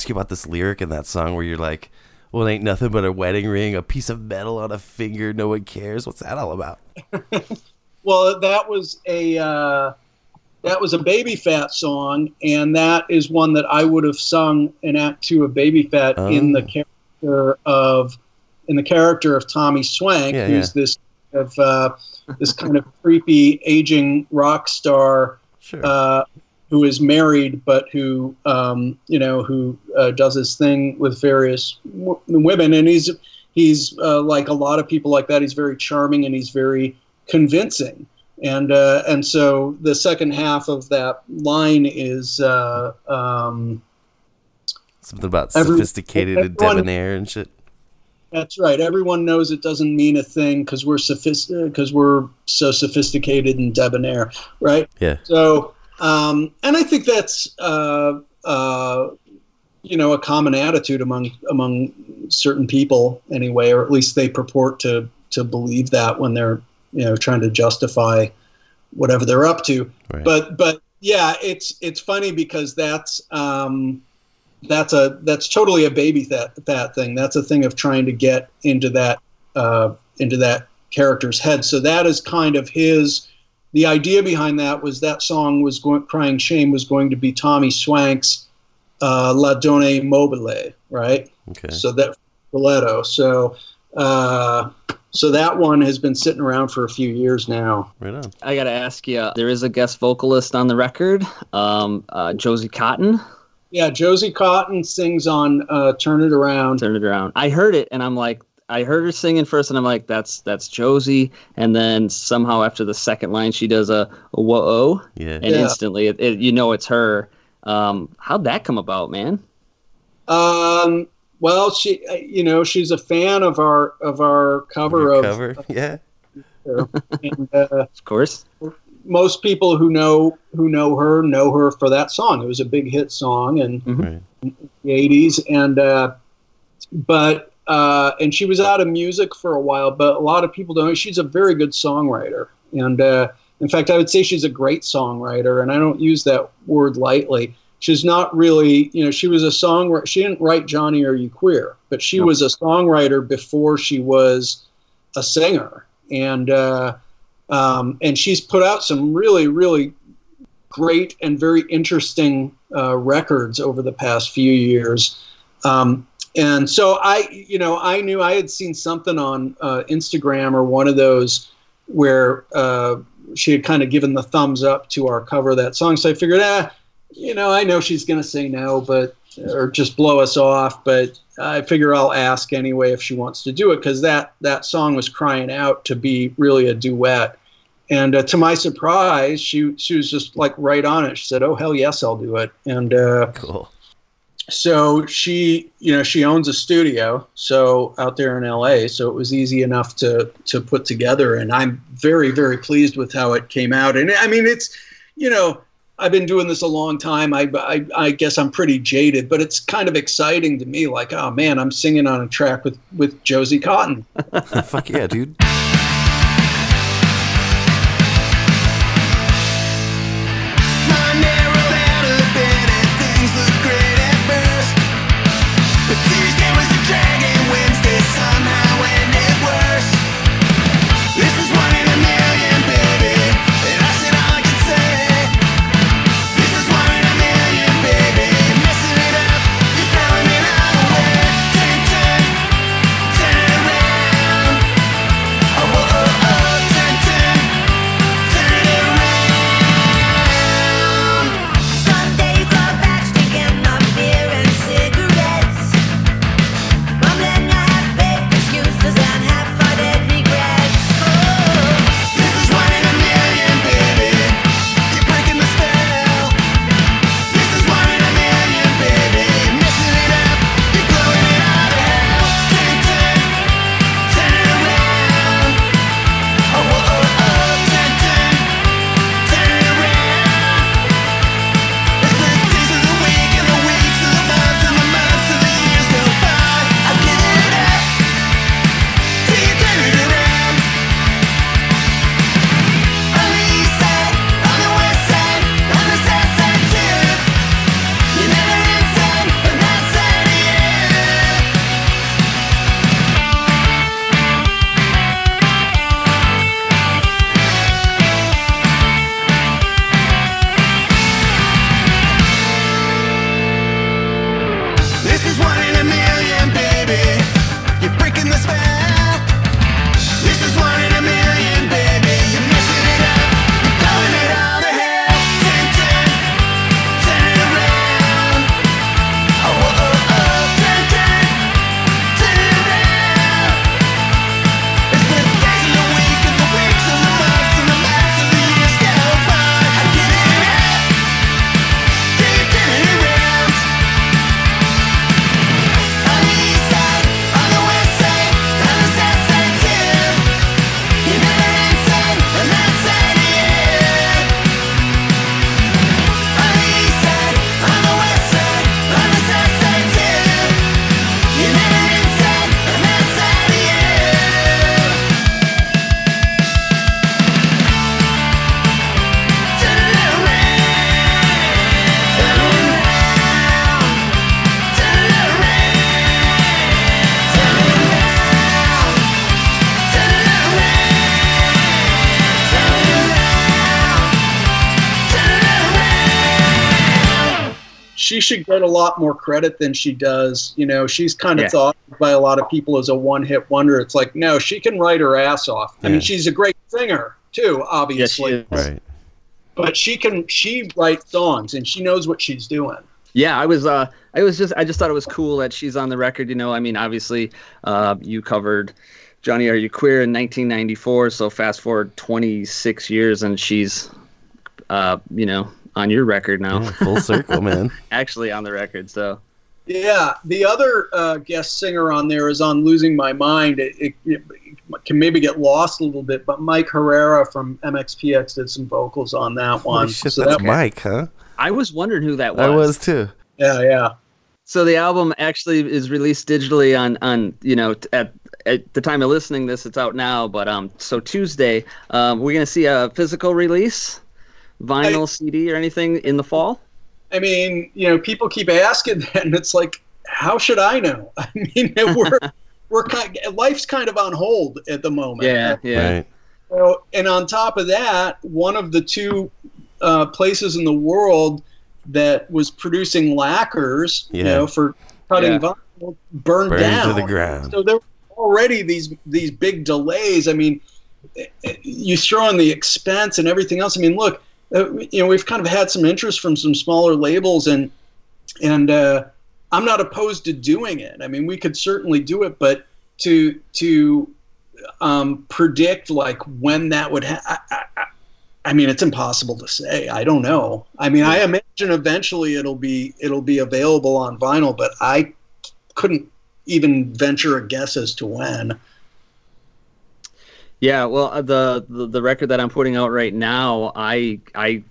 ask you about this lyric in that song where you're like, "Well, it ain't nothing but a wedding ring, a piece of metal on a finger. No one cares." What's that all about? Well, that was a uh, that was a Baby Fat song, and that is one that I would have sung in Act Two of Baby Fat in the Oh. character of in the character of Tommy Swank, Yeah, who's yeah. this of uh, this kind of creepy aging rock star Sure. uh, who is married, but who um, you know who uh, does his thing with various w- women, and he's he's uh, like a lot of people like that. He's very charming and he's very convincing, and uh, and so the second half of that line is. Uh, um, Something about every- sophisticated and debonair and shit. That's right. Everyone knows it doesn't mean a thing because we're because we're so sophisticated and debonair, right? Yeah. So, um, and I think that's uh, uh, you know a common attitude among among certain people anyway, or at least they purport to to believe that when they're you know trying to justify whatever they're up to. Right. But but yeah, it's it's funny because that's um, that's a that's totally a baby fat fat thing. That's a thing of trying to get into that uh, into that character's head. So that is kind of his. The idea behind that was that song was going, "Crying Shame" was going to be Tommy Swank's uh, "La Donne Mobile," right? Okay. So that Spoleto. So uh, so that one has been sitting around for a few years now. Right on. I gotta ask you. There is a guest vocalist on the record, um, uh, Josie Cotton. Yeah, Josie Cotton sings on uh, "Turn It Around." Turn it around. I heard it, and I'm like, I heard her singing first, and I'm like, that's that's Josie. And then somehow after the second line, she does a, a whoa, Yeah. and Yeah. instantly, it, it, you know, it's her. Um, how'd that come about, man? Um, well, she, uh, you know, she's a fan of our of our cover of, cover. Yeah. and uh, Of course. most people who know who know her know her for that song. It was a big hit song and Right. the 80s and uh, but uh, and she was out of music for a while but a lot of people don't know she's a very good songwriter. And uh, in fact i would say she's a great songwriter and i don't use that word lightly. She's not really you know she was a songwriter she didn't write johnny are you queer? But she was a songwriter before she was a singer. And uh, um, and she's put out some really really great and very interesting uh, records over the past few years. Um, and so I, you know, I knew I had seen something on uh, Instagram or one of those where uh, she had kind of given the thumbs up to our cover of that song. So I figured, ah, you know, I know she's going to say no, but or just blow us off. But I figure I'll ask anyway if she wants to do it because that that song was crying out to be really a duet. And uh, to my surprise, she she was just like right on it. She said, "Oh hell yes, I'll do it." And uh, Cool. So she, you know, she owns a studio so out there in LA. So it was easy enough to to put together. And I'm very very pleased with how it came out. And I mean, it's you know. I've been doing this a long time. I, I, I guess I'm pretty jaded, but it's kind of exciting to me. Like, oh man, I'm singing on a track with with Josie Cotton. Fuck yeah, dude. She should get a lot more credit than she does. You know, she's kind of Yeah. thought by a lot of people as a one-hit wonder. It's like, no, she can write her ass off. I mean, she's a great singer too, Yes, she obviously. is. Right. But she can she writes songs and she knows what she's doing. Yeah, I was. Uh, I was just. I just thought it was cool that she's on the record. You know, I mean, obviously, uh, you covered Johnny Are You Queer in 1994. So fast forward 26 years, and she's, uh, you know, on your record now. Yeah, full circle, man. Actually, on the record. So Yeah, the other uh, guest singer on there is on "Losing My Mind." It, it, it can maybe get lost a little bit, but Mike Herrera from MXPX did some vocals on that one. Holy shit, So that's that- Mike, huh? I was wondering who that was. I was too. Yeah, yeah. So the album actually is released digitally on on you know at at the time of listening this it's out now but um so Tuesday um we're gonna see a physical release vinyl CD or anything in the fall. I mean, you know, people keep asking that, and it's like, how should I know? I mean, we're we're kind life's kind of on hold at the moment. Yeah, yeah. Right. So, and on top of that, one of the two uh, places in the world that was producing lacquers, you know, for cutting Yeah. vinyl, burned, Burned down to the ground. So there were already these these big delays. I mean, eh, eh, you throw in the expense and everything else. I mean, look, uh, you know, we've kind of had some interest from some smaller labels, and and uh, I'm not opposed to doing it. I mean, we could certainly do it, but to to um, predict like when that would ha- I, I, I- I mean, it's impossible to say. I don't know. I mean, I imagine eventually it'll be it'll be available on vinyl, but I couldn't even venture a guess as to when. Yeah, well, uh, the, the the record that I'm putting out right now, I I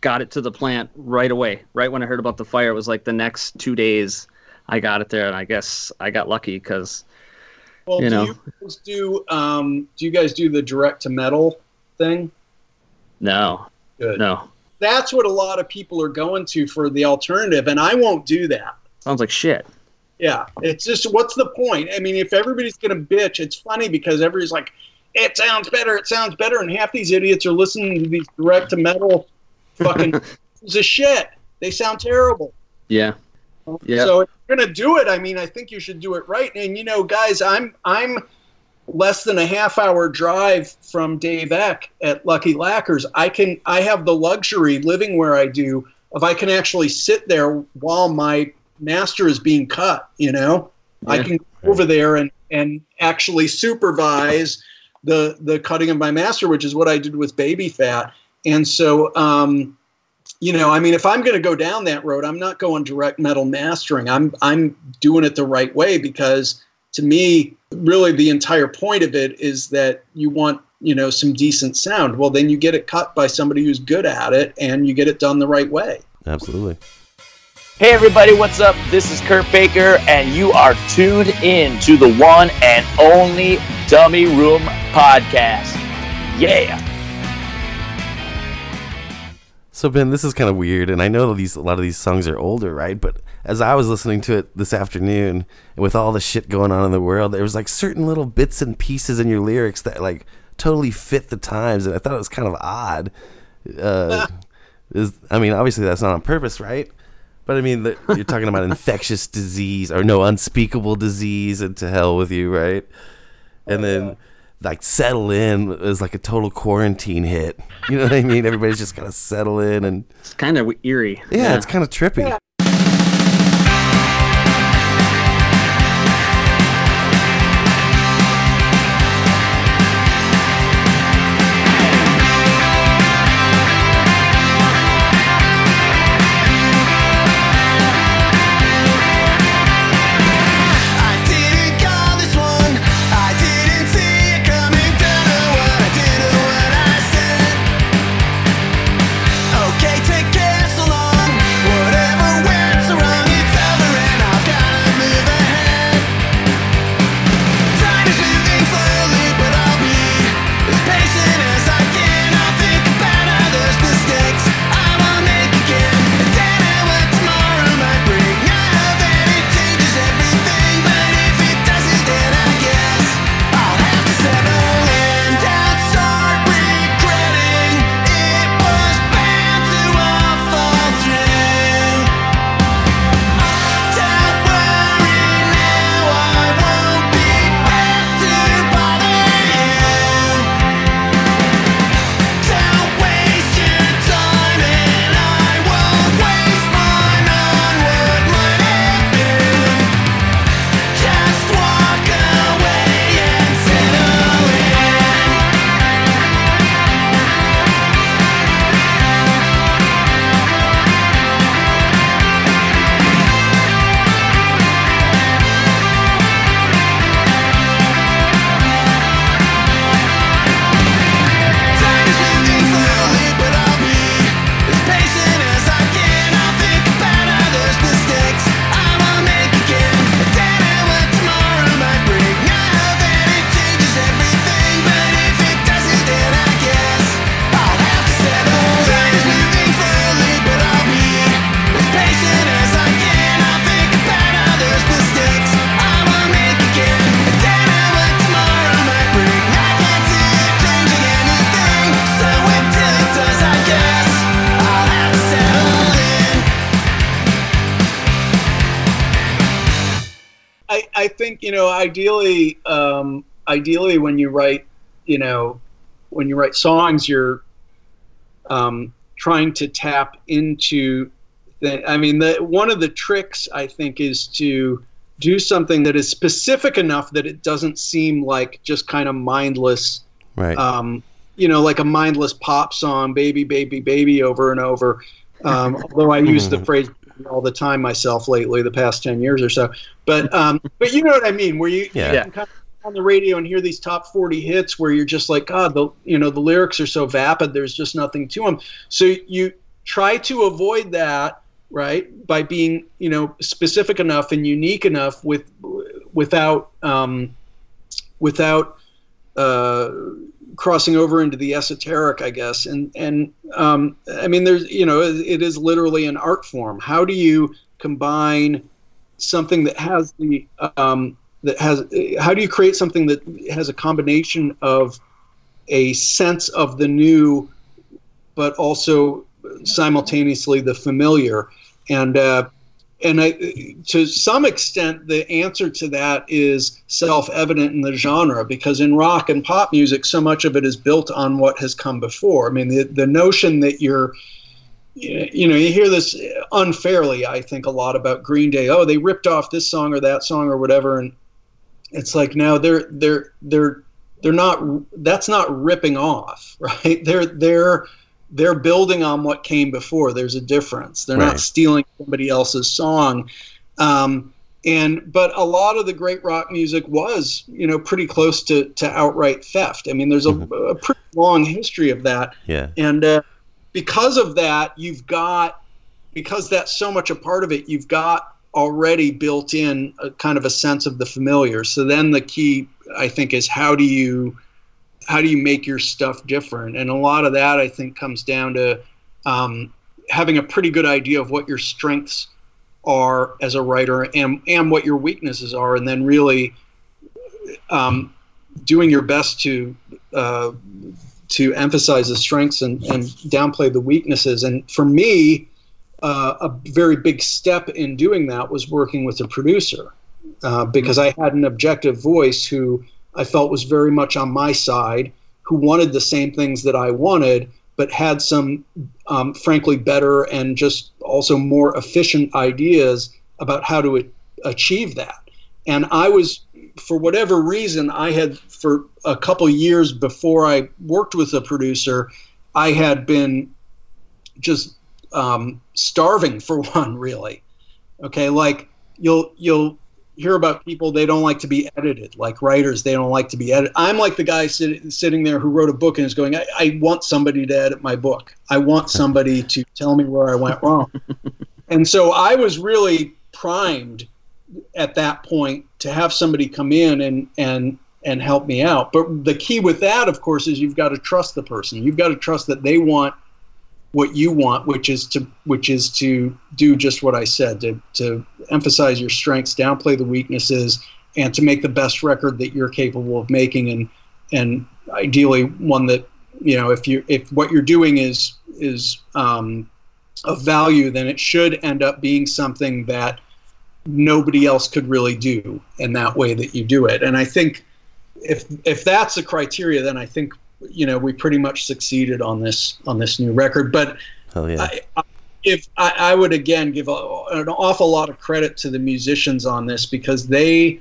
got it to the plant right away. Right when I heard about the fire, it was like the next two days. I got it there, and I guess I got lucky because Well, You do know. you guys do um, do you guys do the direct to metal thing? no, Good. no, That's what a lot of people are going to for the alternative, and I won't do that. sounds like shit. Yeah, it's just what's the point? I mean, if everybody's gonna bitch, it's funny because everybody's like, "It sounds better, it sounds better," and half these idiots are listening to these direct to metal fucking pieces of shit. They sound terrible. Yeah, yeah. So if you're gonna do it, I mean, I think you should do it right. And you know, guys, I'm I'm less than a half hour drive from Dave Eck at Lucky Lacquers. I can I have the luxury living where I do of I can actually sit there while my master is being cut. You know, I can go over there and and actually supervise the the cutting of my master, which is what I did with Baby Fat. And so, um, you know, I mean, if I'm going to go down that road, I'm not going direct metal mastering. I'm I'm doing it the right way because to me, really, the entire point of it is that you want you know some decent sound. Well, then you get it cut by somebody who's good at it, and you get it done the right way. Absolutely. Hey everybody, what's up? This is Kurt Baker, and you are tuned in to the one and only Dummy Room Podcast. Yeah. So Ben, this is kind of weird, and I know these a lot of these songs are older, right? But as I was listening to it this afternoon, with all the shit going on in the world, there was like certain little bits and pieces in your lyrics that like totally fit the times, and I thought it was kind of odd. Uh, is I mean, obviously that's not on purpose, right? But I mean, the, you're talking about infectious disease or no unspeakable disease, and to hell with you, right? And then like settle in is like a total quarantine hit. You know what I mean? Everybody's just gotta settle in, and It's kind of eerie. yeah, it's kind of trippy. I ideally, when you write, you know, when you write songs, you're um, trying to tap into. The, I mean, the one of the tricks I think is to do something that is specific enough that it doesn't seem like just kind of mindless Right. um, you know, like a mindless pop song, "Baby, Baby, Baby" over and over. Um, although I use the phrase all the time myself lately, the past ten years or so. But um, but you know what I mean, where you, Yeah. you kind of on the radio and hear these top forty hits, where you're just like, God, the you know the lyrics are so vapid, there's just nothing to them. So you try to avoid that, right, by being you know specific enough and unique enough with without um, without uh, crossing over into the esoteric, I guess. And and um, I mean, there's you know, it, it is literally an art form. How do you combine something that has the um, that has how do you create something that has a combination of a sense of the new, but also simultaneously the familiar, and uh, and I, to some extent, the answer to that is self-evident in the genre because in rock and pop music, so much of it is built on what has come before. I mean, the the notion that you're you know, you hear this unfairly, I think, a lot about Green Day. Oh, they ripped off this song or that song or whatever, and it's like now they're they're they're they're not. That's not ripping off, right? They're they're they're building on what came before. There's a difference. They're Right. not stealing somebody else's song. Um, and but a lot of the great rock music was, you know, pretty close to, to outright theft. I mean, there's a, a pretty long history of that. Yeah. And uh, because of that, you've got because that's so much a part of it. You've got already built in a kind of a sense of the familiar. So then the key, I think, is how do you how do you make your stuff different? And a lot of that, I think, comes down to um, having a pretty good idea of what your strengths are as a writer and and what your weaknesses are, and then really um, doing your best to uh, to emphasize the strengths and, and downplay the weaknesses. And for me, uh, a very big step in doing that was working with a producer uh, because I had an objective voice who I felt was very much on my side, who wanted the same things that I wanted, but had some, um, frankly, better and just also more efficient ideas about how to a- achieve that. And I was, for whatever reason, I had, for a couple years before I worked with a producer, I had been just um, starving for one, really. Okay, like you'll you'll hear about people they don't like to be edited like writers they don't like to be edited i'm like the guy sit, sitting there who wrote a book and is going I, I want somebody to edit my book. I want somebody to tell me where i went wrong. And so i was really primed at that point to have somebody come in and and and help me out. But the key with that of course is you've got to trust the person. You've got to trust that they want what you want, which is to which is to do just what I said to to emphasize your strengths, downplay the weaknesses, and to make the best record that you're capable of making, and and ideally one that you know if you if what you're doing is is um, of value, then it should end up being something that nobody else could really do in that way that you do it. And I think if if that's the criteria, then I think you know we pretty much succeeded on this on this new record. But Hell yeah. I, I, if I, I would again give a, an awful lot of credit to the musicians on this because they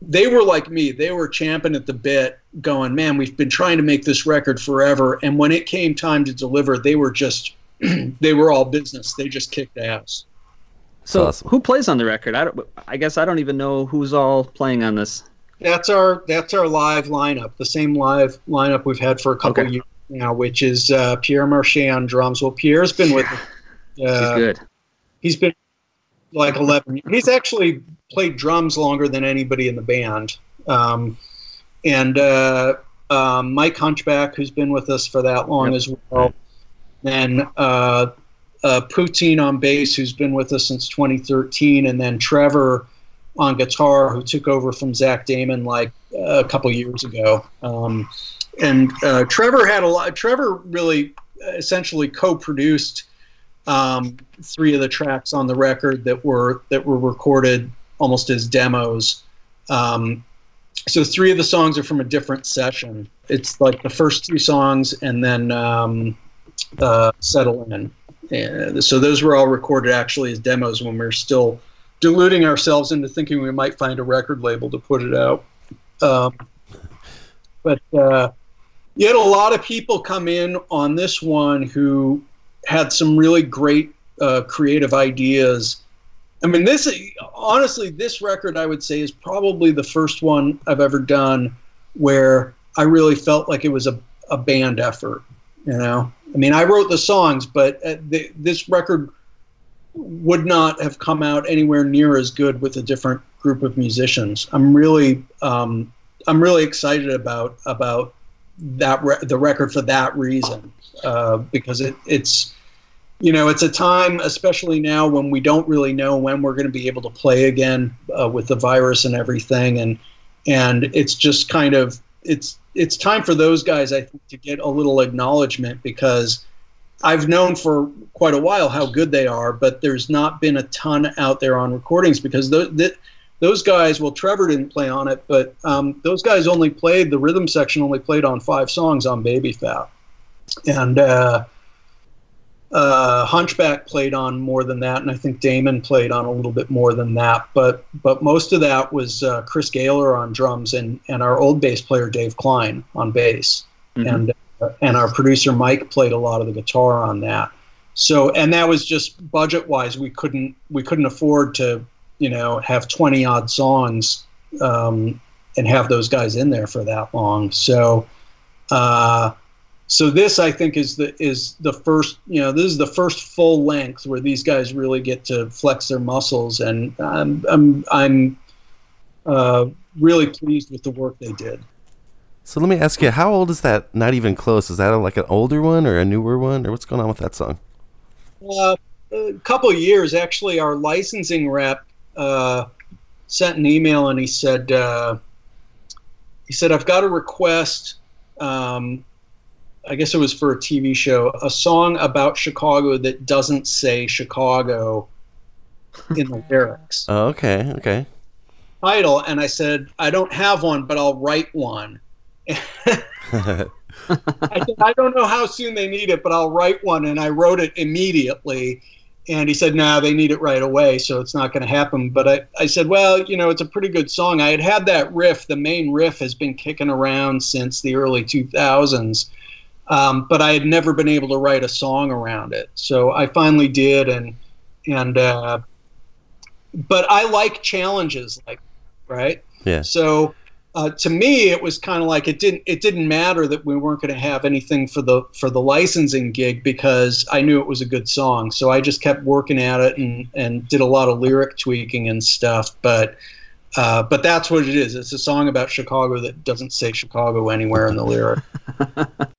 they were like me. They were champing at the bit, going, "Man, we've been trying to make this record forever." And when it came time to deliver, they were just they were all business. They just kicked ass. So awesome. who plays on the record? I don't. I guess I don't even know who's all playing on this. That's our that's our live lineup. The same live lineup we've had for a couple Okay. years now, which is uh, Pierre Marché on drums. Well, Pierre's been with us. He's Uh, good. he's been like 11 he's actually played drums longer than anybody in the band um, and uh, um, mike hunchback who's been with us for that long Yep. as well and uh, uh, poutine on bass who's been with us since 2013 and then trevor on guitar who took over from zach damon like a couple years ago um, and uh, trevor had a lot trevor really essentially co-produced um, three of the tracks on the record that were that were recorded almost as demos Um, so three of the songs are from a different session. It's like the first two songs and then um, uh, Settle In. And so those were all recorded actually as demos when we were still deluding ourselves into thinking we might find a record label to put it out. Um, but uh, you had a lot of people come in on this one who had some really great uh, creative ideas. I mean, this honestly, this record I would say is probably the first one I've ever done where I really felt like it was a, a band effort. You know, I mean, I wrote the songs, but uh, the, this record would not have come out anywhere near as good with a different group of musicians. I'm really, um, I'm really excited about about that re- the record for that reason uh, because it, it's you know it's a time especially now when we don't really know when we're going to be able to play again uh, with the virus and everything and and it's just kind of it's it's time for those guys I think to get a little acknowledgement because I've known for quite a while how good they are but there's not been a ton out there on recordings because those those guys well Trevor didn't play on it but um, those guys only played the rhythm section only played on five songs on Baby Fat and uh, uh, Hunchback played on more than that, and I think Damon played on a little bit more than that. But but most of that was uh, Chris Gaylor on drums and and our old bass player Dave Klein on bass, Mhm. and uh, and our producer Mike played a lot of the guitar on that. So and that was just budget wise, we couldn't we couldn't afford to you know have twenty odd songs um, and have those guys in there for that long. So. Uh, so this I think is the is the first you know this is the first full length where these guys really get to flex their muscles and I'm I'm I'm uh, really pleased with the work they did. So let me ask you, how old is that? Not even close. Is that a, like an older one or a newer one, or what's going on with that song? Uh, a couple of years actually, our licensing rep uh, sent an email and he said uh, he said I've got a request. Um, I guess it was for a TV show, a song about Chicago that doesn't say Chicago in the lyrics. Oh, okay, okay. Title, and I said, I don't have one, but I'll write one. I said, I don't know how soon they need it, but I'll write one. And I wrote it immediately. And he said, no, they need it right away, so it's not going to happen. But I, I said, well, you know, it's a pretty good song. I had had that riff. The main riff has been kicking around since the early 2000s. Um, but I had never been able to write a song around it. So I finally did. And, and, uh, but I like challenges like, right? Yeah. So uh, to me, it was kind of like it didn't it didn't matter that we weren't going to have anything for the for the licensing gig because I knew it was a good song. So I just kept working at it and and did a lot of lyric tweaking and stuff. But uh, but that's what it is. It's a song about Chicago that doesn't say Chicago anywhere in the lyric.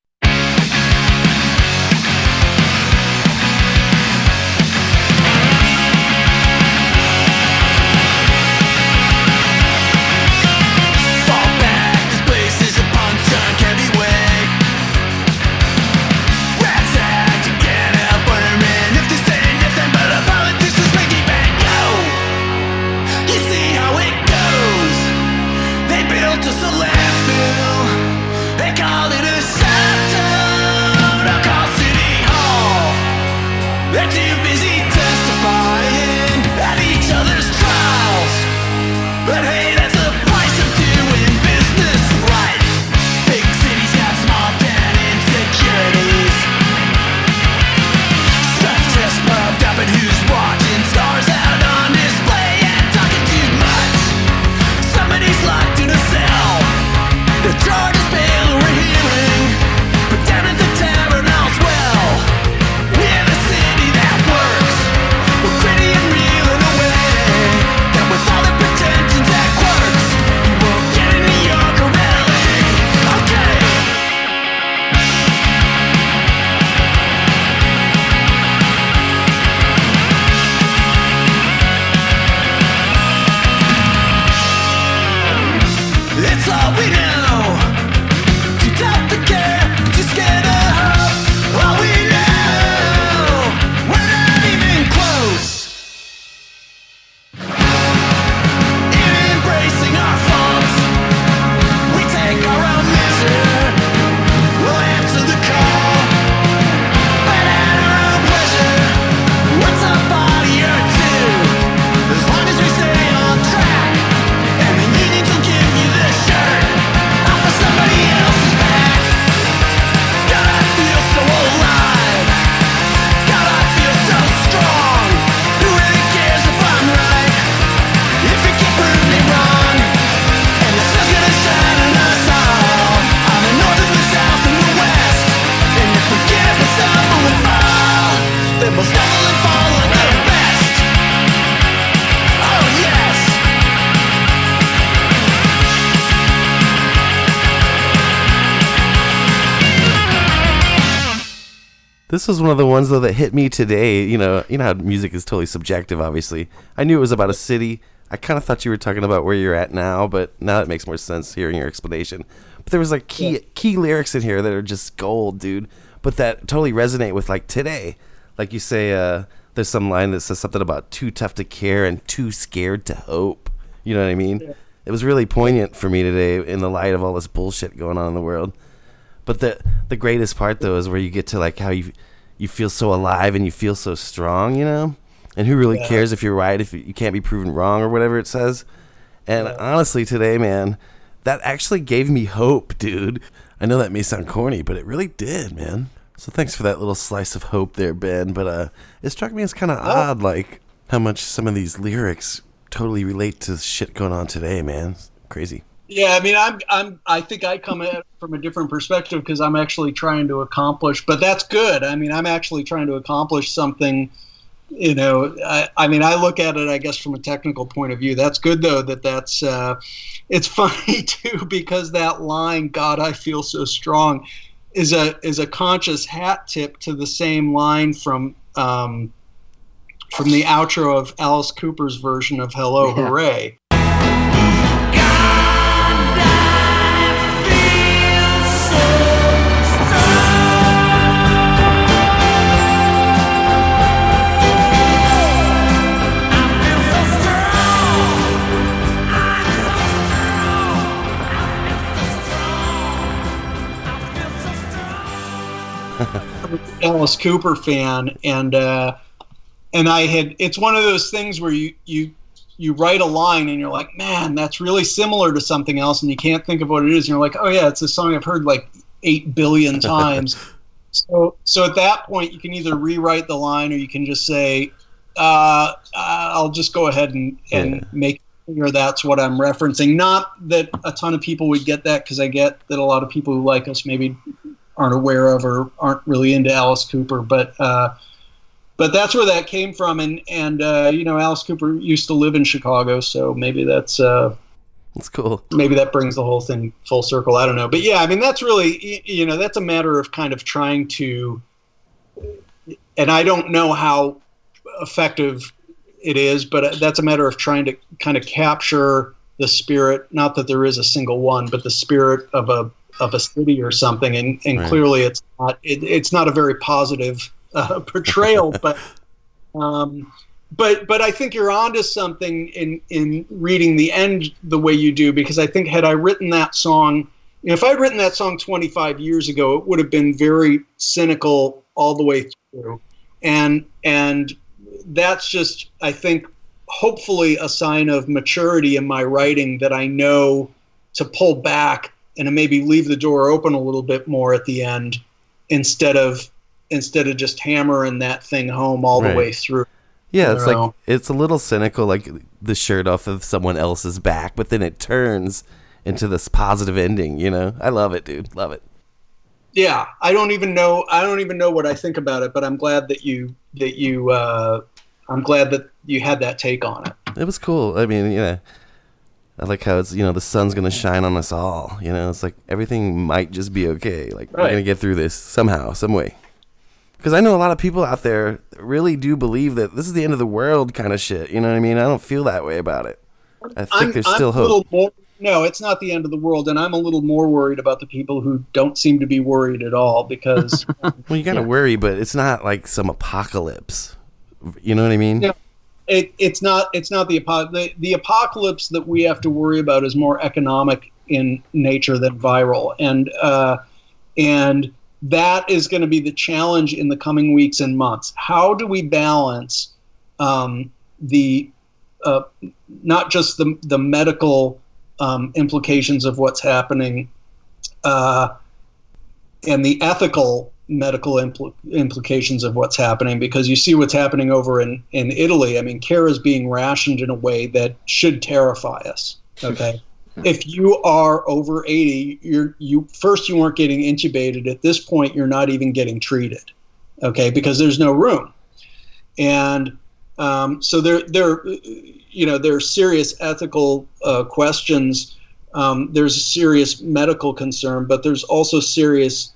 was one of the ones though that hit me today. You know, you know how music is totally subjective. Obviously, I knew it was about a city. I kind of thought you were talking about where you're at now, but now it makes more sense hearing your explanation. But there was like key key lyrics in here that are just gold, dude. But that totally resonate with like today. Like you say, uh, there's some line that says something about too tough to care and too scared to hope. You know what I mean? It was really poignant for me today in the light of all this bullshit going on in the world. But the the greatest part though is where you get to like how you you feel so alive and you feel so strong, you know. And who really Yeah. cares if you're right if you can't be proven wrong or whatever it says? And honestly, today, man, that actually gave me hope, dude. I know that may sound corny, but it really did, man. So thanks for that little slice of hope there, Ben. But uh, it struck me as kind of odd, like how much some of these lyrics totally relate to shit going on today, man. It's crazy. Yeah, I mean, I'm, I'm, I think I come at it from a different perspective because I'm actually trying to accomplish. But that's good. I mean, I'm actually trying to accomplish something. You know, I, I mean, I look at it, I guess, from a technical point of view. That's good, though. That that's. Uh, it's funny too because that line, "God, I feel so strong," is a is a conscious hat tip to the same line from. Um, from the outro of Alice Cooper's version of "Hello, Yeah. Hooray." Alice Cooper fan, and uh, and I had. It's one of those things where you you you write a line and you're like, man, that's really similar to something else, and you can't think of what it is. And you're like, oh yeah, it's a song I've heard like eight billion times. so so at that point, you can either rewrite the line or you can just say, uh, I'll just go ahead and and Yeah. make clear that's what I'm referencing. Not that a ton of people would get that because I get that a lot of people who like us maybe aren't aware of or aren't really into Alice Cooper, but uh, but that's where that came from. And and uh, you know, Alice Cooper used to live in Chicago, so maybe that's uh, It's cool. maybe that brings the whole thing full circle. I don't know, but yeah, I mean, that's really you know, that's a matter of kind of trying to, and I don't know how effective it is, but that's a matter of trying to kind of capture the spirit. Not that there is a single one, but the spirit of a of a city or something. And and Right. clearly, it's not it, it's not a very positive uh, portrayal, but. Um, but but I think you're onto something in in reading the end the way you do because I think had I written that song, you know, if I'd written that song 25 years ago, it would have been very cynical all the way through, and and that's just I think hopefully a sign of maturity in my writing that I know to pull back and to maybe leave the door open a little bit more at the end instead of instead of just hammering that thing home all Right. the way through. Yeah, it's like know. it's a little cynical, like the shirt off of someone else's back, but then it turns into this positive ending. You know, I love it, dude. Love it. yeah i don't even know i don't even know what i think about it but i'm glad that you that you uh i'm glad that you had that take on it It was cool. I mean, you know, I like how it's you know the sun's gonna shine on us all. You know, it's like everything might just be okay. Like we're gonna get through this somehow, some way. Because I know a lot of people out there really do believe that this is the end of the world kind of shit. You know what I mean? I don't feel that way about it. I think I'm, there's I'm still hope. more no it's not the end of the world and i'm a little more worried about the people who don't seem to be worried at all because Well, you gotta worry, but it's not like some apocalypse. You know what I mean? Yeah. It, it's not it's not the, apo- the the apocalypse that we have to worry about is more economic in nature than viral. And uh, and that is going to be the challenge in the coming weeks and months. How do we balance um, the uh, not just the the medical um, implications of what's happening uh, and the ethical medical impl- implications of what's happening because you see what's happening over in, in Italy. I mean, care is being rationed in a way that should terrify us. Okay. if you are over 80, you're you first you weren't getting intubated. At this point, you're not even getting treated. Okay, because there's no room. And um, so there there you know there are serious ethical uh, questions um, there's a serious medical concern, but there's also serious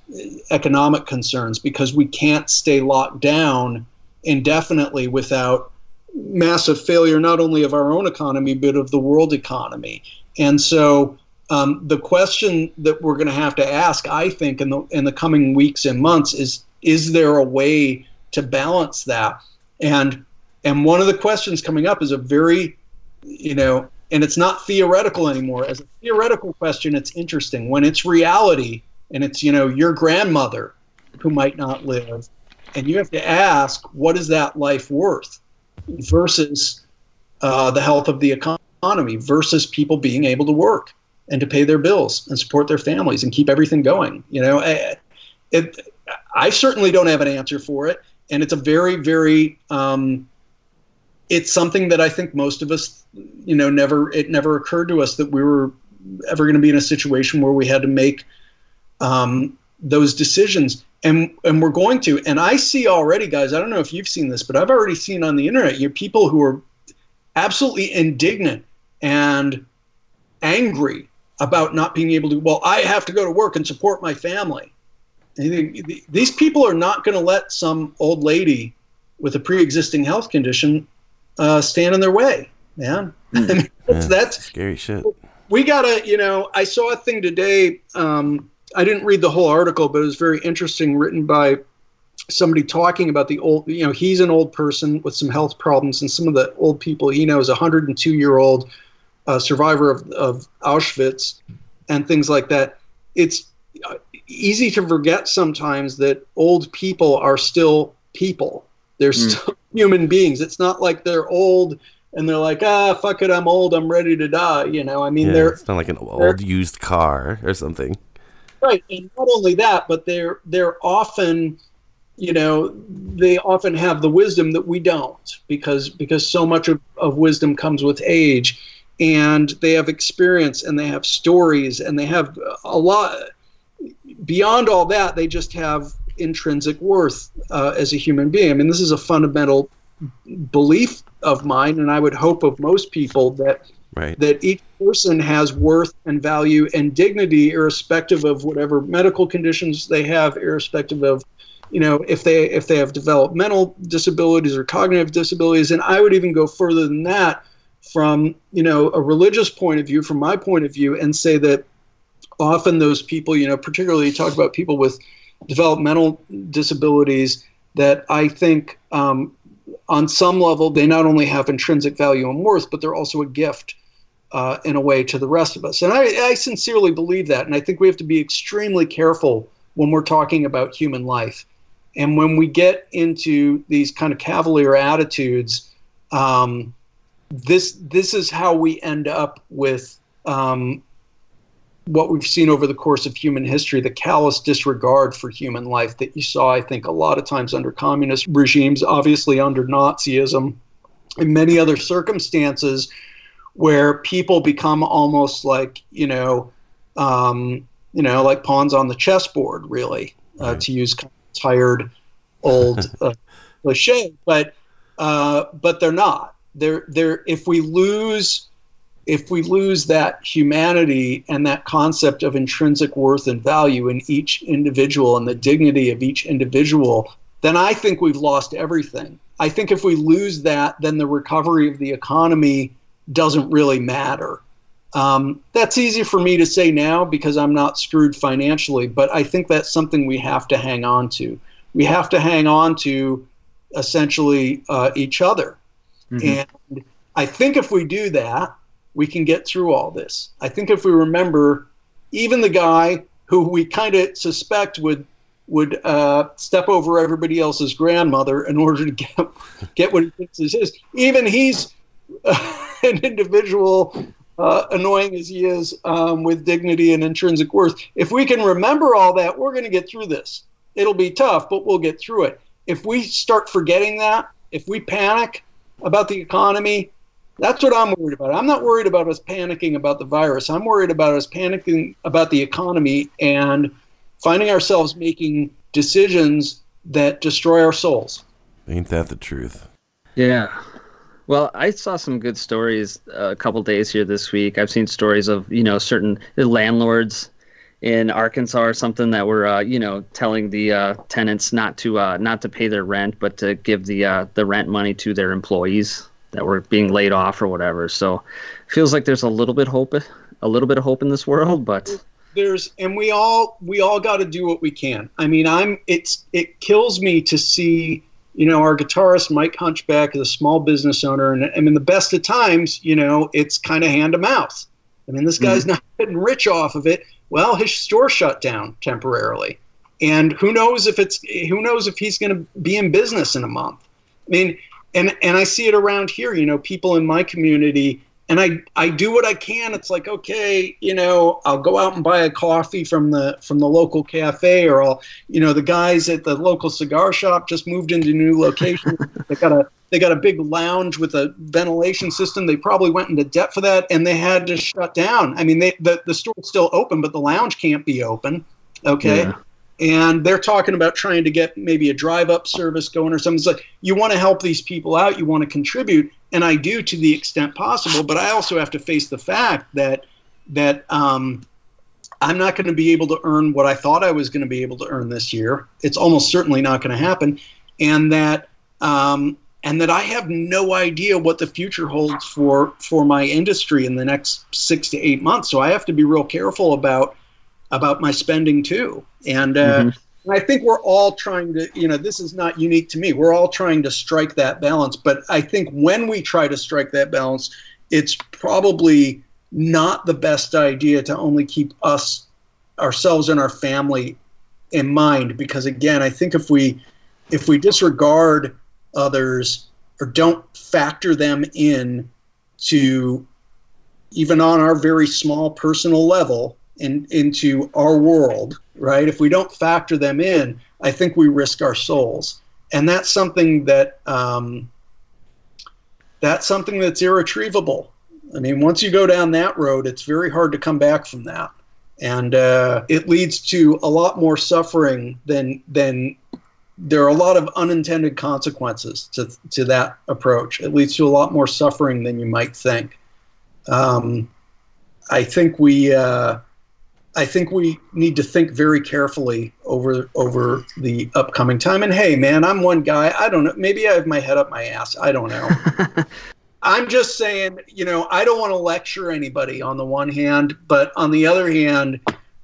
economic concerns because we can't stay locked down indefinitely without massive failure, not only of our own economy, but of the world economy. And so um, the question that we're going to have to ask, I think, in the in the coming weeks and months is: Is there a way to balance that? And and one of the questions coming up is a very, you know, and it's not theoretical anymore. As a theoretical question, it's interesting. When it's reality, and it's you know your grandmother who might not live, and you have to ask, what is that life worth, versus uh, the health of the economy, versus people being able to work and to pay their bills and support their families and keep everything going. You know, I, it, I certainly don't have an answer for it, and it's a very, very, um, it's something that I think most of us, you know, never it never occurred to us that we were ever going to be in a situation where we had to make um, those decisions. And, and we're going to. And I see already, guys. I don't know if you've seen this, but I've already seen on the internet. You people who are absolutely indignant and angry about not being able to. Well, I have to go to work and support my family. These people are not going to let some old lady with a pre-existing health condition uh, stand in their way, man. I mean, that's, Yeah, that's scary shit. we gotta you know i saw a thing today um, i didn't read the whole article but it was very interesting written by somebody talking about the old you know he's an old person with some health problems and some of the old people he knows a 102 year old uh, survivor of, of auschwitz and things like that it's uh, easy to forget sometimes that old people are still people they're still human beings. It's not like they're old and they're like ah fuck it i'm old i'm ready to die you know? I mean Yeah, they're it's not like an old used car or something. right and not only that but they're they're often you know they often have the wisdom that we don't because because so much of, of wisdom comes with age. And they have experience and they have stories and they have a lot beyond all that they just have intrinsic worth uh, as a human being i mean this is a fundamental belief of mine and i would hope of most people that Right. that each person has worth and value and dignity irrespective of whatever medical conditions they have irrespective of you know if they if they have developmental disabilities or cognitive disabilities and i would even go further than that from you know a religious point of view from my point of view and say that often those people you know particularly you talk about people with developmental disabilities that i think um, on some level they not only have intrinsic value and worth but they're also a gift uh, in a way to the rest of us. And I, I sincerely believe that. And I think we have to be extremely careful when we're talking about human life. And when we get into these kind of cavalier attitudes, um, this this is how we end up with um, what we've seen over the course of human history the callous disregard for human life that you saw, I think, a lot of times under communist regimes, obviously under Nazism, and many other circumstances where people become almost like you know um, you know like pawns on the chessboard really uh, to use kind of tired old uh, cliche but uh, but they're not. They're they're if we lose if we lose that humanity and that concept of intrinsic worth and value in each individual and the dignity of each individual then i think we've lost everything i think if we lose that then the recovery of the economy doesn't really matter. Um, that's easy for me to say now because I'm not screwed financially, but I think that's something we have to hang on to. We have to hang on to essentially uh, each other. And I think if we do that, we can get through all this. I think if we remember, even the guy who we kind of suspect would would uh, step over everybody else's grandmother in order to get get what he thinks is his, even he's an individual, uh, annoying as he is, um, with dignity and intrinsic worth. If we can remember all that, we're going to get through this. It'll be tough, but we'll get through it. If we start forgetting that, if we panic about the economy, that's what I'm worried about. I'm not worried about us panicking about the virus. I'm worried about us panicking about the economy and finding ourselves making decisions that destroy our souls. Ain't that the truth? Yeah. Well, I saw some good stories a couple days here this week. I've seen stories of you know certain landlords in Arkansas or something that were uh, you know telling the uh, tenants not to uh, not to pay their rent, but to give the uh, the rent money to their employees that were being laid off or whatever. So, feels like there's a little bit hope, a little bit of hope in this world, but there's and we all we all got to do what we can. I mean, I'm it's it kills me to see you know our guitarist Mike Hunchback is a small business owner, and I mean the best of times, you know, it's kind of hand to mouth. I mean, this guy's mm-hmm. not getting rich off of it. Well, his store shut down temporarily, and who knows if it's who knows if he's going to be in business in a month. I mean, and and I see it around here. You know, people in my community, and I I do what I can. It's like okay, you know, I'll go out and buy a coffee from the from the local cafe, or I'll you know the guys at the local cigar shop just moved into a new location. they got a they got a big lounge with a ventilation system. They probably went into debt for that, and they had to shut down. I mean, they the the store's still open, but the lounge can't be open. Okay. Yeah. And they're talking about trying to get maybe a drive up service going or something. It's like you want to help these people out, you want to contribute, and I do to the extent possible. But I also have to face the fact that that um, I'm not going to be able to earn what I thought I was going to be able to earn this year. It's almost certainly not going to happen, and that um, and that I have no idea what the future holds for for my industry in the next six to eight months. So I have to be real careful about about my spending too. And uh, I think we're all trying to, you know, this is not unique to me. We're all trying to strike that balance. But I think when we try to strike that balance, it's probably not the best idea to only keep us, ourselves, and our family in mind. Because again, I think if we if we disregard others or don't factor them in to even on our very small personal level in, into our world, right? If we don't factor them in, I think we risk our souls, and that's something that um, that's something that's irretrievable. I mean, once you go down that road, it's very hard to come back from that, and uh, it leads to a lot more suffering than than there are a lot of unintended consequences to to that approach. It leads to a lot more suffering than you might think. Um, I think we uh, I think we need to think very carefully over over the upcoming time. And hey, man, I'm one guy. I don't know. Maybe I have my head up my ass. I don't know. I'm just saying, you know, I don't want to lecture anybody on the one hand, but on the other hand,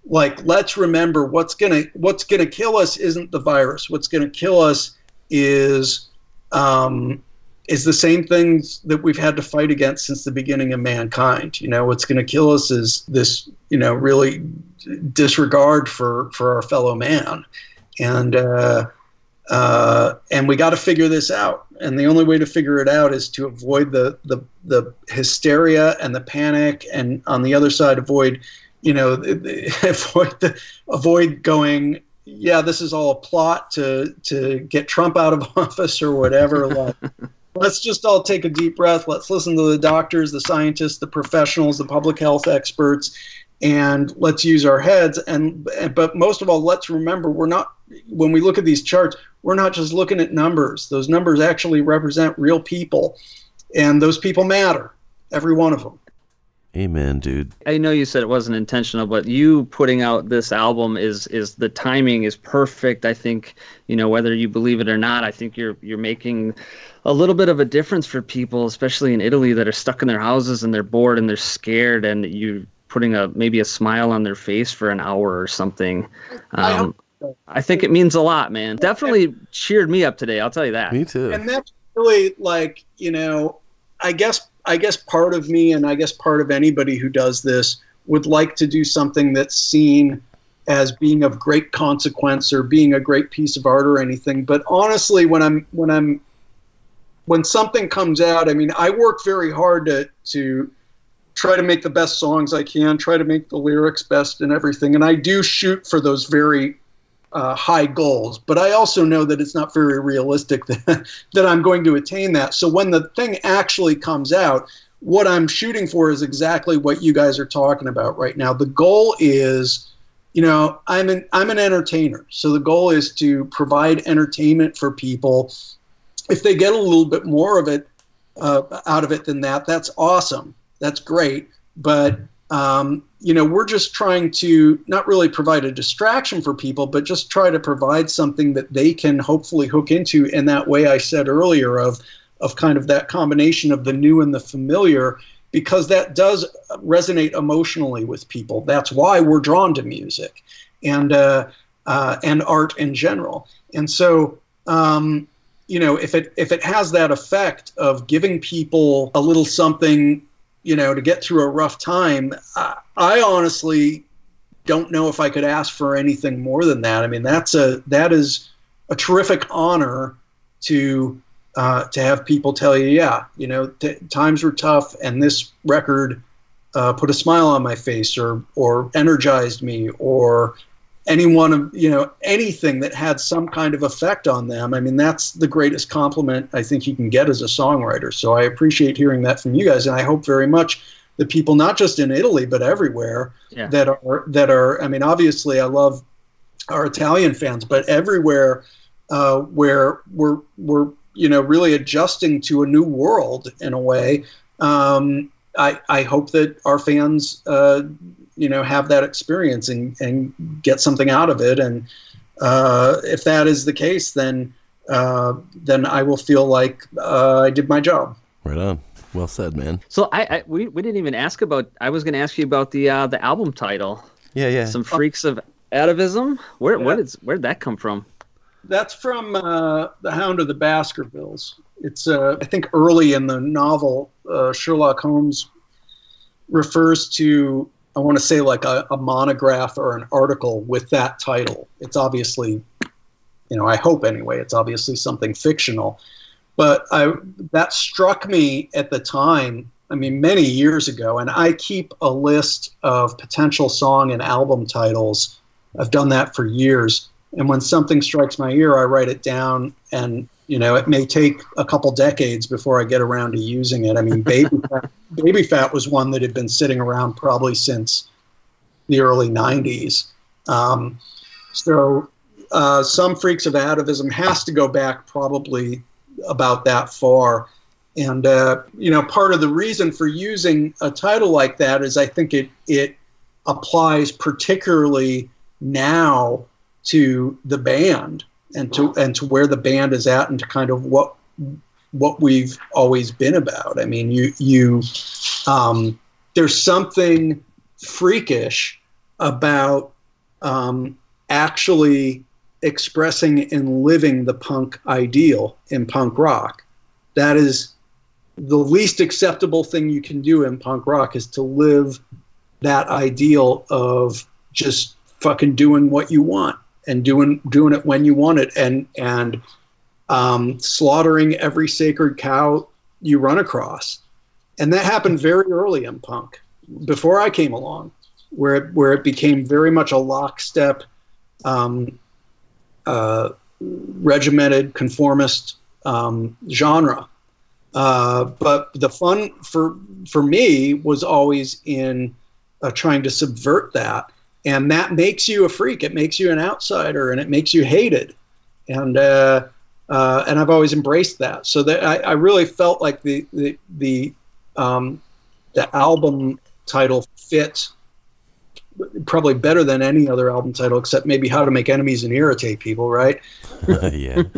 like let's remember what's gonna what's gonna kill us isn't the virus. What's gonna kill us is um, is the same things that we've had to fight against since the beginning of mankind. You know, what's going to kill us is this, you know, really disregard for for our fellow man, and uh, uh, and we got to figure this out. And the only way to figure it out is to avoid the the the hysteria and the panic, and on the other side, avoid, you know, avoid the, avoid going. Yeah, this is all a plot to to get Trump out of office or whatever. like, let's just all take a deep breath. Let's listen to the doctors, the scientists, the professionals, the public health experts, and let's use our heads. And but most of all, let's remember we're not when we look at these charts, we're not just looking at numbers. Those numbers actually represent real people, and those people matter, every one of them. Amen, dude. I know you said it wasn't intentional, but you putting out this album is is the timing is perfect. I think you know whether you believe it or not. I think you're you're making a little bit of a difference for people, especially in Italy, that are stuck in their houses and they're bored and they're scared, and you putting a maybe a smile on their face for an hour or something. I Um, I think it means a lot, man. Definitely cheered me up today. I'll tell you that. Me too. and that's really like you know i guess i guess part of me and i guess part of anybody who does this would like to do something that's seen as being of great consequence or being a great piece of art or anything. But honestly when i'm when i'm when something comes out i mean i work very hard to to try to make the best songs i can try to make the lyrics best and everything. And i do shoot for those very uh, high goals, but I also know that it's not very realistic that, that I'm going to attain that. So when the thing actually comes out, what I'm shooting for is exactly what you guys are talking about right now. The goal is, you know, I'm an I'm an entertainer, so the goal is to provide entertainment for people. If they get a little bit more of it, uh, out of it than that, that's awesome. That's great. But um, you know, we're just trying to not really provide a distraction for people, but just try to provide something that they can hopefully hook into in that way I said earlier of of kind of that combination of the new and the familiar because that does resonate emotionally with people. That's why we're drawn to music and uh, uh, and art in general. And so, um, you know, if it if it has that effect of giving people a little something, you know, to get through a rough time, I, I honestly don't know if I could ask for anything more than that. I mean, that's a that is a terrific honor to uh, to have people tell you, yeah, you know, t- times were tough, and this record uh, put a smile on my face, or or energized me, or any one of you know anything that had some kind of effect on them. I mean, that's the greatest compliment I think you can get as a songwriter. So I appreciate hearing that from you guys, and I hope very much the people, not just in Italy but everywhere, Yeah. that are that are. I mean, obviously, I love our Italian fans, but everywhere uh, where we're we're you know really adjusting to a new world in a way. Um, I I hope that our fans uh, you know have that experience and and get something out of it. And uh, if that is the case, then uh, then I will feel like uh, I did my job. Right on. Well said, man. So I, I we, we didn't even ask about. I was going to ask you about the uh, the album title. Yeah, yeah. Some freaks of atavism. Where Yeah. what is where'd that come from? That's from uh, The Hound of the Baskervilles. It's, uh, I think, early in the novel, uh, Sherlock Holmes refers to, I want to say, like a, a monograph or an article with that title. It's obviously, you know, I hope anyway, it's obviously something fictional. But I, that struck me at the time, I mean, many years ago, and I keep a list of potential song and album titles. I've done that for years and when something strikes my ear i write it down and you know it may take a couple decades before i get around to using it. I mean baby fat, baby fat was one that had been sitting around probably since the early 90s um, so uh, some freaks of atavism has to go back probably about that far. And uh, you know part of the reason for using a title like that is i think it it applies particularly now to the band and to and to where the band is at and to kind of what what we've always been about. I mean, you you um, there's something freakish about um, actually expressing and living the punk ideal in punk rock. That is the least acceptable thing you can do in punk rock is to live that ideal of just fucking doing what you want and doing doing it when you want it. And and um, slaughtering every sacred cow you run across. And that happened very early in punk before I came along where it, where it became very much a lockstep um, uh, regimented conformist um, genre. Uh, but the fun for for me was always in uh, trying to subvert that and that makes you a freak. It makes you an outsider, and it makes you hated. And uh, uh, and I've always embraced that. So that I, I really felt like the the the um, the album title fit probably better than any other album title, except maybe "How to Make Enemies and Irritate People." Right? yeah.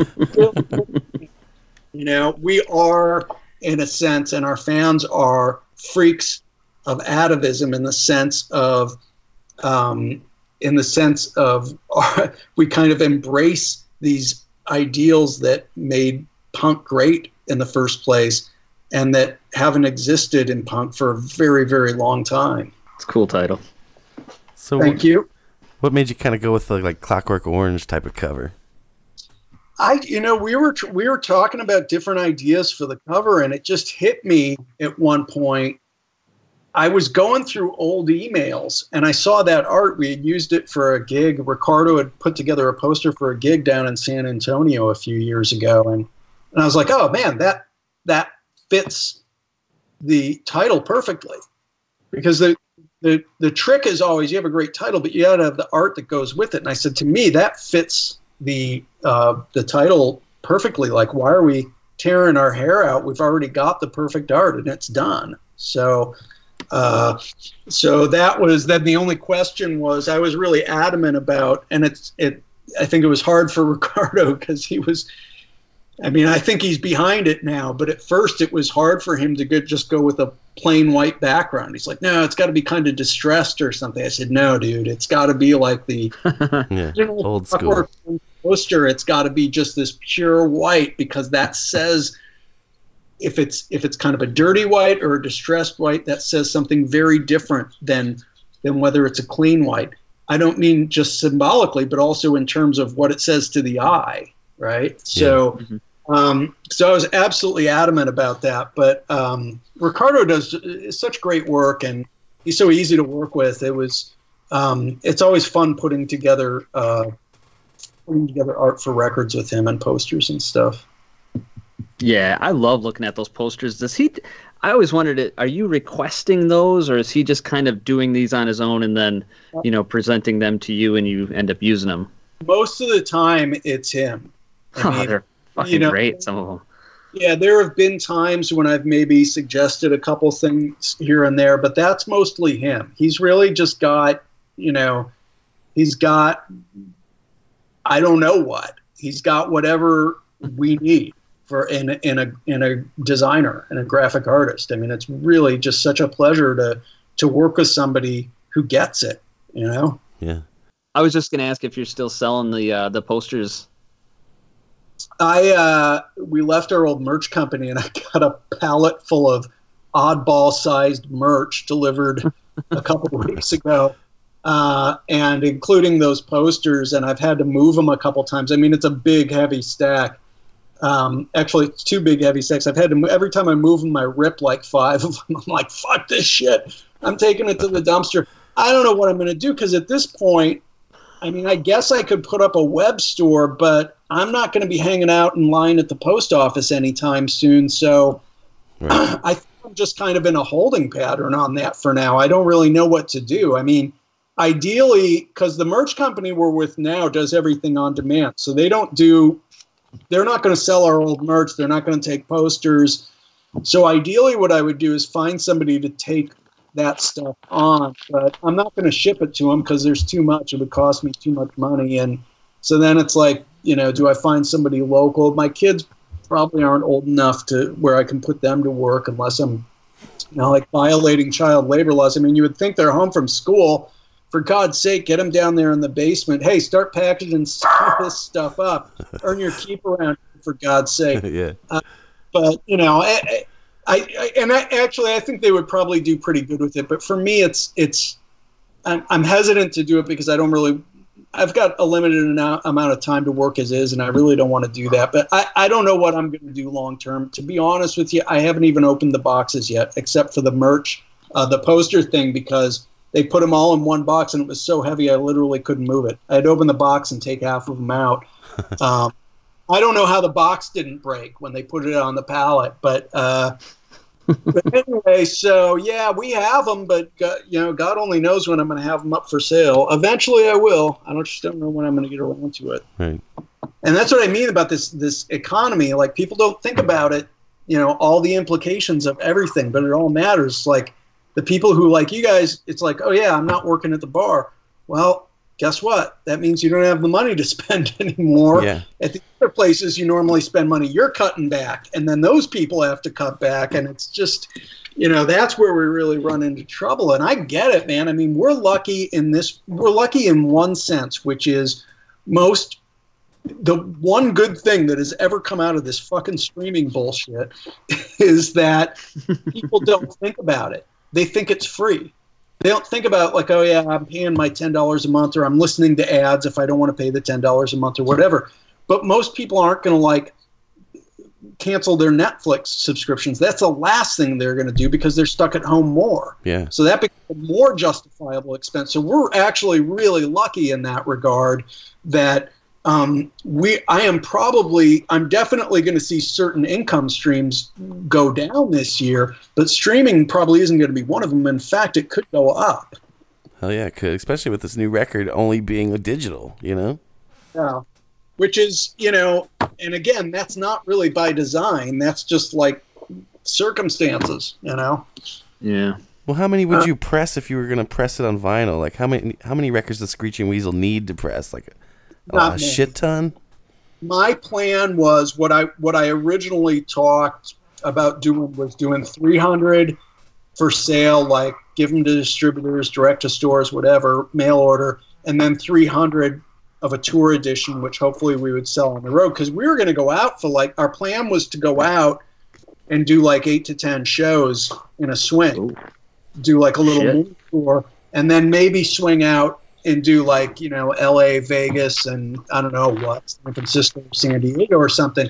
You know, we are in a sense, and our fans are freaks of atavism in the sense of um, in the sense of we kind of embrace these ideals that made punk great in the first place and that haven't existed in punk for a very very long time It's a cool title. So thank what, you what made you kind of go with the like Clockwork Orange type of cover? I, you know, we were we were talking about different ideas for the cover, and it just hit me at one point. I was going through old emails, and I saw that art. We had used it for a gig. Ricardo had put together a poster for a gig down in San Antonio a few years ago, and and I was like, oh man, that that fits the title perfectly, because the the the trick is always you have a great title, but you got to have the art that goes with it. And I said, to me, that fits the uh, the title perfectly. Like, why are we tearing our hair out. We've already got the perfect art, and it's done. So, uh, so that was then the only question was I was really adamant about, and it's it. I think it was hard for Ricardo because he was. I mean, I think he's behind it now, but at first it was hard for him to go, just go with a plain white background. He's like, no, it's got to be kind of distressed or something. I said, no, dude, it's got to be like the Yeah, old school. Poster. It's got to be just this pure white because that says if it's if it's kind of a dirty white or a distressed white, that says something very different than than whether it's a clean white. I don't mean just symbolically, but also in terms of what it says to the eye, right? So. Um, so I was absolutely adamant about that. But um, Ricardo does such great work, and he's so easy to work with. It was um, it's always fun putting together uh, putting together art for records with him and posters and stuff. Yeah, I love looking at those posters. Does he? I always wondered, are you requesting those, or is he just kind of doing these on his own and then, you know, presenting them to you and you end up using them? Most of the time, it's him. I Oh, they're fucking you know- great. Some of them. Yeah, there have been times when I've maybe suggested a couple things here and there, but that's mostly him. He's really just got, you know, he's got, I don't know what. He's got whatever we need for in a- in a in a designer and a graphic artist. I mean, it's really just such a pleasure to to work with somebody who gets it. You know. Yeah. I was just gonna ask if you're still selling the uh, the posters. I uh, we left our old merch company, and I got a pallet full of oddball sized merch delivered a couple weeks ago, uh, and including those posters. And I've had to move them a couple times. I mean, it's a big, heavy stack. Um, actually, it's two big, heavy stacks. I've had to every time I move them, I rip like five of them. I'm like, fuck this shit. I'm taking it to the dumpster. I don't know what I'm going to do because at this point, I mean, I guess I could put up a web store, but I'm not going to be hanging out in line at the post office anytime soon. So I think I'm just kind of in a holding pattern on that for now. I don't really know what to do. I mean, ideally, because the merch company we're with now does everything on demand. So they don't do, they're not going to sell our old merch. They're not going to take posters. So ideally, what I would do is find somebody to take that stuff on, but I'm not going to ship it to them because there's too much. It would cost me too much money, and so then it's like, you know, do I find somebody local? My kids probably aren't old enough to where I can put them to work unless I'm, you know, like violating child labor laws. I mean, you would think they're home from school. For God's sake, get them down there in the basement. Hey, start packaging some of this stuff up. Earn your keep around. here, For God's sake yeah. but you know, I, I, I and I actually I think they would probably do pretty good with it. But for me, it's it's I'm, I'm hesitant to do it because I don't really. I've got a limited amount amount of time to work as is, and I really don't want to do that. But I, I don't know what I'm going to do long term. To be honest with you, I haven't even opened the boxes yet, except for the merch, uh, the poster thing, because they put them all in one box, and it was so heavy I literally couldn't move it. I'd open the box and take half of them out. Um, I don't know how the box didn't break when they put it on the pallet, but uh, but anyway, so yeah, we have them, but God, you know, God only knows when I'm going to have them up for sale. Eventually, I will. I don't just don't know when I'm going to get around to it. Right. And that's what I mean about this this economy. Like people don't think about it. You know, all the implications of everything, but it all matters. Like the people who like you guys, it's like, oh yeah, I'm not working at the bar. Well, guess what? That means you don't have the money to spend anymore. Yeah. At the other places you normally spend money, you're cutting back, and then those people have to cut back, and it's just, you know, that's where we really run into trouble. And I get it, man. I mean, we're lucky in this. We're lucky in one sense, which is most. The one good thing that has ever come out of this fucking streaming bullshit is that people don't think about it. They think it's free they don't think about like, oh yeah, I'm paying my ten dollars a month, or I'm listening to ads if I don't want to pay the ten dollars a month or whatever. But most people aren't going to like cancel their Netflix subscriptions. That's the last thing they're going to do because they're stuck at home more. Yeah. So that becomes a more justifiable expense. So we're actually really lucky in that regard that um, we I am probably I'm definitely going to see certain income streams go down this year, but streaming probably isn't going to be one of them. In fact, it could go up. Hell yeah, it could. Especially with this new record only being a digital, you know? Yeah. which is you know, and again, that's not really by design. That's just like circumstances, you know. Yeah. Well, how many would Uh, you press if you were gonna press it on vinyl? Like how many how many records does Screeching Weasel need to press? Like a, Not a many. shit ton. my plan was what I what I originally talked about doing was doing 300 for sale, like give them to distributors, direct to stores, whatever, mail order, and then 300 of a tour edition, which hopefully we would sell on the road because we were going to go out for like our plan was to go out and do like eight to ten shows in a swing, do like a little tour, and then maybe swing out and do like you know L.A., Vegas, and I don't know what San Francisco, San Diego, or something.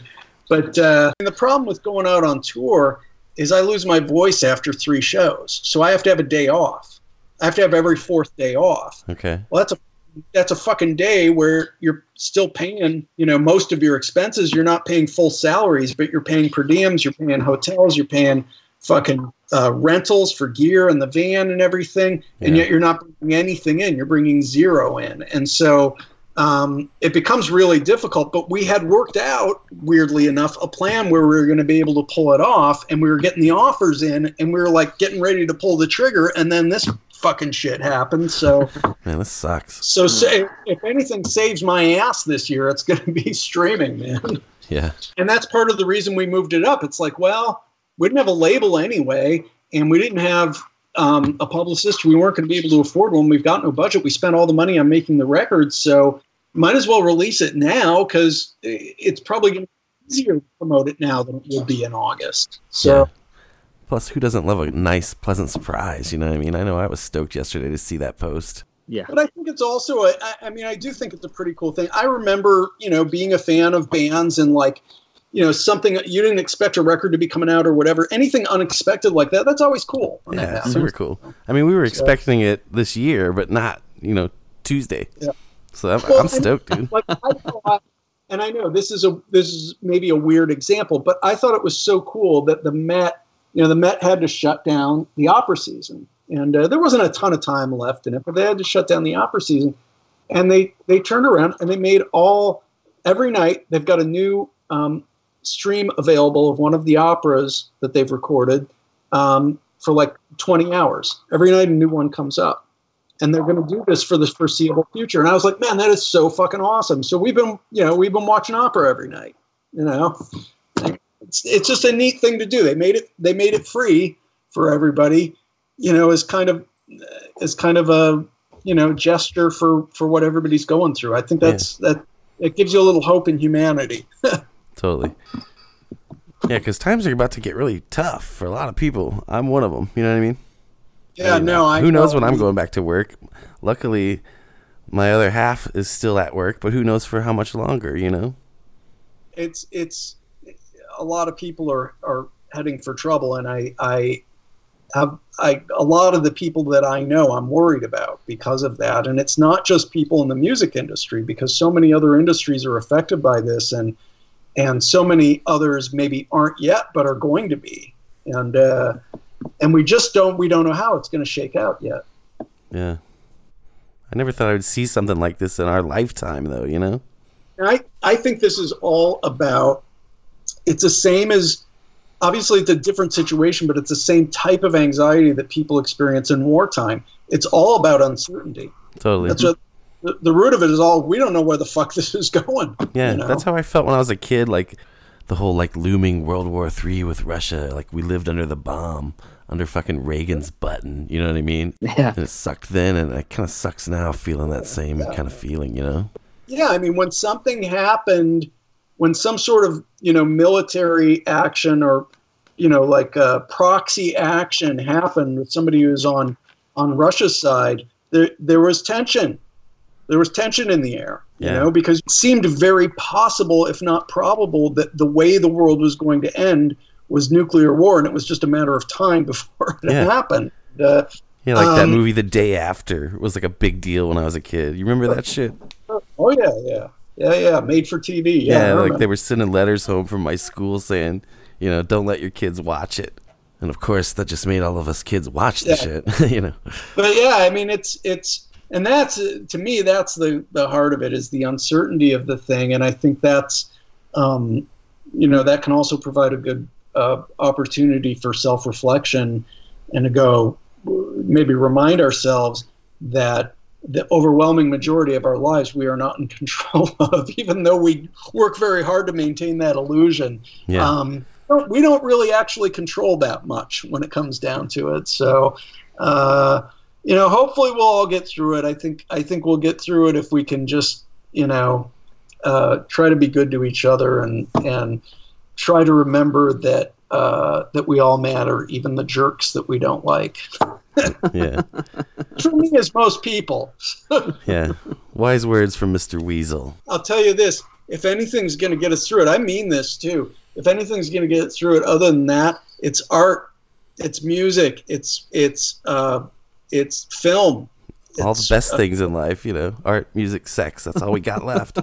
But uh, and the problem with going out on tour is I lose my voice after three shows, so I have to have a day off. I have to have every fourth day off. Okay. Well, that's a that's a fucking day where you're still paying, you know, most of your expenses. You're not paying full salaries, but you're paying per diems, you're paying hotels, you're paying fucking uh, rentals for gear and the van and everything, and yet you're not bringing anything in. You're bringing zero in, and so um, it becomes really difficult. But we had worked out, weirdly enough, a plan where we were going to be able to pull it off, and we were getting the offers in, and we were like getting ready to pull the trigger, and then this fucking shit happened. So. Man, this sucks. So, say, if anything saves my ass this year, it's going to be streaming, man. Yeah. And that's part of the reason we moved it up. It's like, well, we didn't have a label anyway, and we didn't have um, a publicist. We weren't going to be able to afford one. We've got no budget. We spent all the money on making the records, so might as well release it now because it's probably going to be easier to promote it now than it would be in August. So. Yeah. Plus, who doesn't love a nice, pleasant surprise? You know what I mean? I know I was stoked yesterday to see that post. Yeah. But I think it's also a, I- I mean, I do think it's a pretty cool thing. I remember, you know, being a fan of bands and like, you know, something you didn't expect a record to be coming out or whatever. Anything unexpected like that, that's always cool. when that Yeah, happens. super cool. I mean, we were expecting it this year, but not, you know, Tuesday. Yeah. So I'm, Well, I'm and- stoked, dude. Like I thought, and I know this is a this is maybe a weird example, but I thought it was so cool that the Met, you know, the Met had to shut down the opera season, and uh, there wasn't a ton of time left in it, but they had to shut down the opera season, and they they turned around and they made all every night they've got a new um, stream available of one of the operas that they've recorded um, for like 20 hours. Every night a new one comes up and they're going to do this for the foreseeable future. And I was like, man, that is so fucking awesome. So we've been, you know, we've been watching opera every night. You know, it's it's just a neat thing to do. They made it they made it free for everybody. You know, as kind of as kind of a you know gesture for for what everybody's going through. I think that's that it gives you a little hope in humanity. Totally. Yeah, because times are about to get really tough for a lot of people. I'm one of them. You know what I mean? yeah, mean, no, I Who knows when I'm going back to work? Luckily, my other half is still at work, but who knows for how much longer? You know? it's it's a lot of people are are heading for trouble and i i have i a lot of the people that i know i'm worried about because of that and it's not just people in the music industry because so many other industries are affected by this and and so many others maybe aren't yet but are going to be and uh and we just don't we don't know how it's going to shake out yet Yeah. I never thought I would see something like this in our lifetime, though. You know? And I, I think this is all about it's the same as obviously it's a different situation, but it's the same type of anxiety that people experience in wartime. It's all about uncertainty. Totally. That's what the, the root of it is all we don't know where the fuck this is going. Yeah, you know? that's how I felt when I was a kid. Like the whole like looming World War Three with Russia. Like we lived under the bomb, under fucking Reagan's button. You know what I mean? Yeah. And it sucked then, and it kind of sucks now, feeling that same kind of feeling. You know? Yeah, I mean, when something happened, when some sort of you know military action or you know like uh, proxy action happened with somebody who's on on Russia's side, there there was tension. There was tension in the air, you know, because it seemed very possible, if not probable, that the way the world was going to end was nuclear war, and it was just a matter of time before it Yeah. happened. Uh, Yeah, like that Um, movie The Day After was like a big deal when I was a kid. You remember that shit? oh yeah, yeah, yeah, yeah, made for TV. Yeah, Yeah, like they were sending letters home from my school saying, you know, don't let your kids watch it. And of course, that just made all of us kids watch the Yeah. shit. you know? but yeah, I mean, it's it's and that's to me that's the the heart of it is the uncertainty of the thing, and I think that's um, you know that can also provide a good uh, opportunity for self reflection and to go maybe remind ourselves that the overwhelming majority of our lives we are not in control of, even though we work very hard to maintain that illusion. Yeah. Um, we don't really actually control that much when it comes down to it. So, uh, you know, hopefully we'll all get through it. I think I think we'll get through it if we can just, you know, uh, try to be good to each other and and try to remember that uh, that we all matter, even the jerks that we don't like. Yeah. For me, as most people. Yeah. Wise words from Mr. Weasel. I'll tell you this: if anything's going to get us through it, I mean this too. If anything's going to get us through it, other than that, it's art, it's music, it's it's uh, it's film. All the best uh, things in life, you know, art, music, sex. That's all we got left.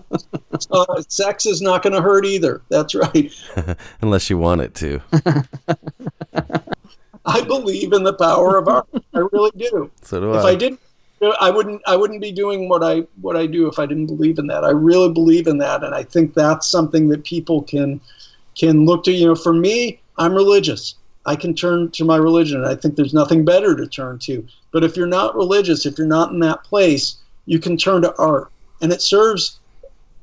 Uh, sex is not going to hurt either. That's right. Unless you want it to. I believe in the power of art. I really do. So do if I. I didn't, I wouldn't. I wouldn't be doing what I what I do if I didn't believe in that. I really believe in that, and I think that's something that people can can look to. You know, for me, I'm religious. I can turn to my religion, and I think there's nothing better to turn to. But if you're not religious, if you're not in that place, you can turn to art, and it serves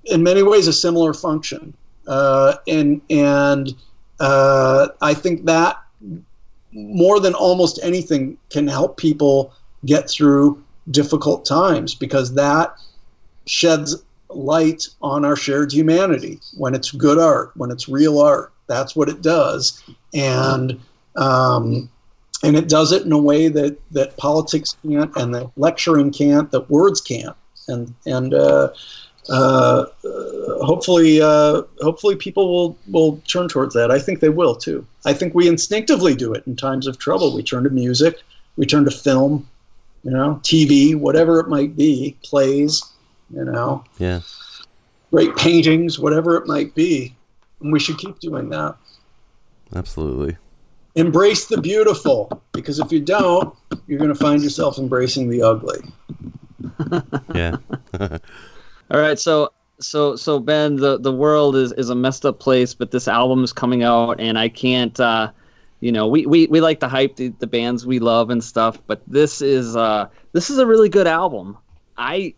in many ways a similar function. Uh, and and uh, I think that more than almost anything can help people get through difficult times because that sheds light on our shared humanity when it's good art when it's real art that's what it does and um, and it does it in a way that that politics can't and that lecturing can't that words can't and and uh, uh, uh, hopefully, uh, hopefully people will, will turn towards that. I think they will too. I think we instinctively do it in times of trouble. We turn to music, we turn to film, you know, TV, whatever it might be, plays, you know, Yeah. great paintings, whatever it might be. And we should keep doing that. Absolutely. Embrace the beautiful, because if you don't, you're going to find yourself embracing the ugly. Yeah. All right, so so so Ben, the the world is is a messed up place, but this album is coming out, and I can't. uh you know, we, we, we like to hype the, the bands we love and stuff, but this is uh this is a really good album. I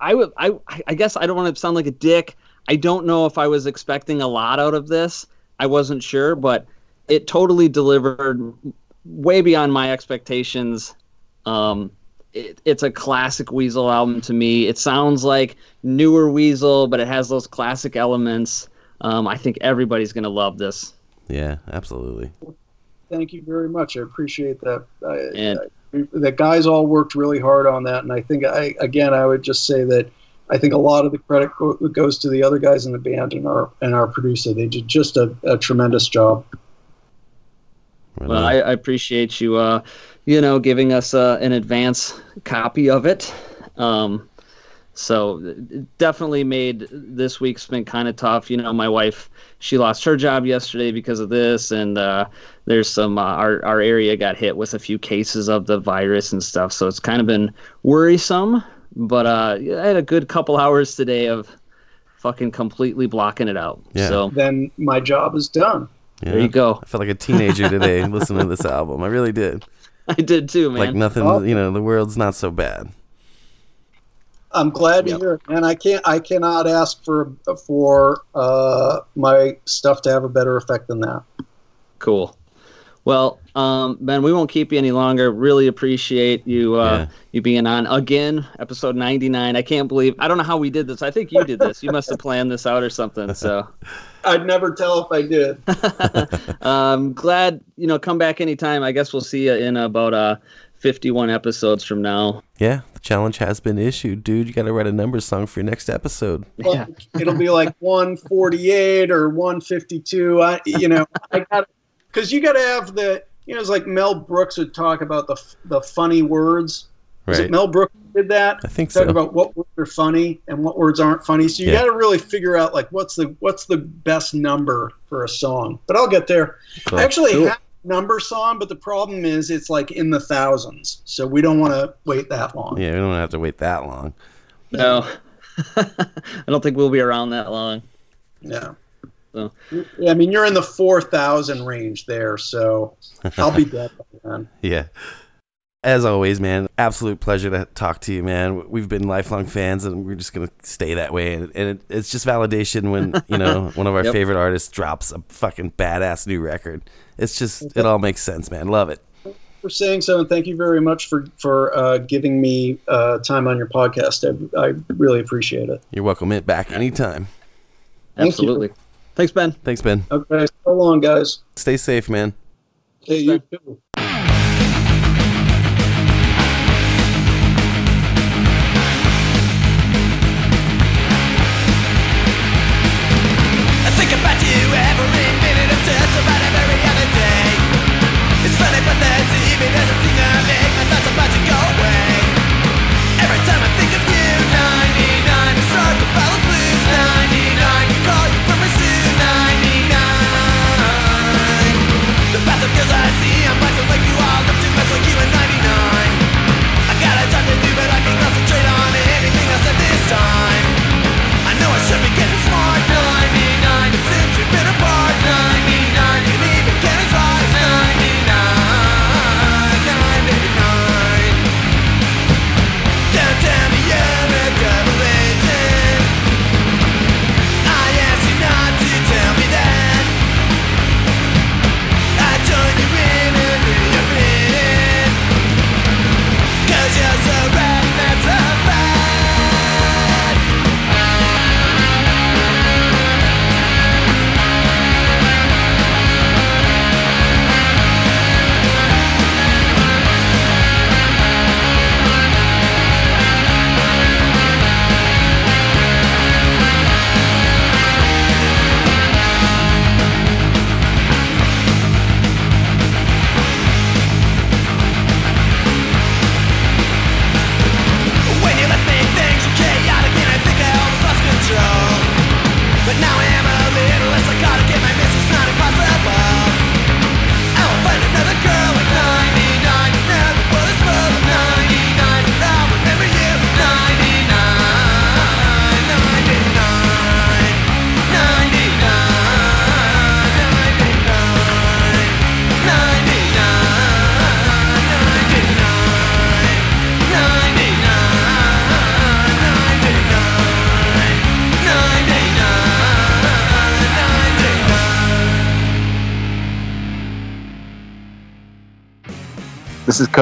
I would I I guess I don't want to sound like a dick. I don't know if I was expecting a lot out of this. I wasn't sure, but it totally delivered way beyond my expectations. Um, it, it's a classic Weasel album to me. It sounds like newer Weasel, but it has those classic elements. Um, I think everybody's gonna love this. Yeah, absolutely. Thank you very much. I appreciate that. I, And- I, the guys all worked really hard on that, and I think I again I would just say that I think a lot of the credit go, goes to the other guys in the band and our and our producer. They did just a, a tremendous job. Right Well. I, I appreciate you, uh, you know, giving us uh, an advance copy of it. Um, so it definitely made this week's been kind of tough. You know, my wife she lost her job yesterday because of this, and uh, there's some uh, our our area got hit with a few cases of the virus and stuff. So it's kind of been worrisome. But uh, I had a good couple hours today of fucking completely blocking it out. Yeah. So Then my job is done. Yeah. there you go. I felt like a teenager today listening to this album. I really did. I did too, man. Like nothing, Oh. you know, the world's not so bad. I'm glad to Yep. hear it, and I can't I cannot ask for for uh, my stuff to have a better effect than that. Cool. Well, um, Ben, we won't keep you any longer. Really appreciate you uh, Yeah. you being on again, episode ninety nine. I can't believe I don't know how we did this. I think you did this. You must have planned this out or something. So I'd never tell if I did. um, glad you know. Come back anytime. I guess we'll see you in about uh, fifty one episodes from now. Yeah, the challenge has been issued, dude. You got to write a numbers song for your next episode. Well, Yeah. it'll be like 148 or 152. I, you know, I got because you got to have the, you know, it's like Mel Brooks would talk about the the funny words. Was Right. it Mel Brooks who did that? I think Talk so. about what words are funny and what words aren't funny. So you Yeah. got to really figure out like what's the what's the best number for a song. But I'll get there. Cool. I actually Cool. have number song, but the problem is it's like in the thousands. So we don't want to wait that long. Yeah, we don't have to wait that long. No, I don't think we'll be around that long. Yeah. So Yeah, I mean, you're in the 4,000 range there, so I'll be dead by then. Yeah. As always, man, absolute pleasure to talk to you, man. We've been lifelong fans, and we're just gonna stay that way. And, and it, it's just validation when you know one of our Yep. favorite artists drops a fucking badass new record. It's just it all makes sense, man. Love it. For saying so, and thank you very much for for uh, giving me uh, time on your podcast. I, I really appreciate it. You're welcome it back anytime. Thank you. Absolutely. Thanks, Ben. Thanks, Ben. Okay, so long, guys. Stay safe, man. Hey, you too.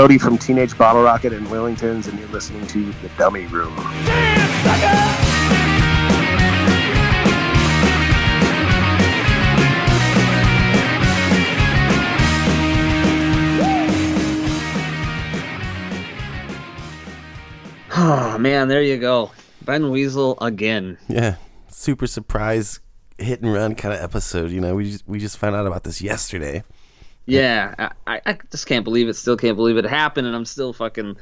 Cody from Teenage Bottlerocket in Wellingtons, and you're listening to The Dummy Room. Oh man, there you go. Ben Weasel again. Yeah, super surprise hit and run kind of episode. You know, we just, we just found out about this yesterday. Yeah, I, I- just can't believe it. Still can't believe it happened, and I'm still fucking.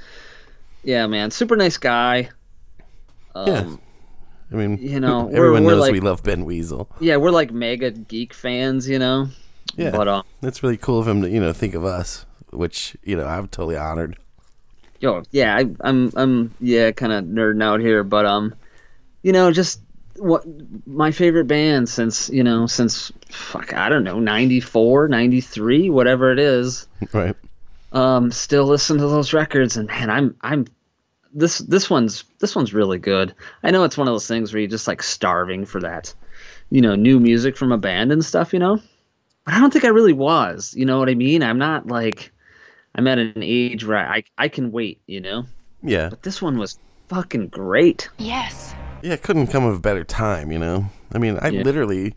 Yeah, man, super nice guy. Um, Yeah. I mean, you know, we're- everyone we're knows like- we love Ben Weasel. yeah, we're like mega geek fans, you know. Yeah, But um, that's really cool of him to you know think of us, which you know I'm totally honored. yo, yeah, I, I'm, I'm, yeah, kind of nerding out here, but um, you know, just what my favorite band since you know since fuck I don't know 94, 93, whatever it is. Right. Um, still listen to those records, and man, I'm, I'm. This this one's this one's really good. I know it's one of those things where you're just like starving for that, you know, new music from a band and stuff, you know. But I don't think I really was. You know what I mean? I'm not like I'm at an age where I I can wait, you know. Yeah. But this one was fucking great. Yes. Yeah, it couldn't come of a better time, you know. I mean, I Yeah. literally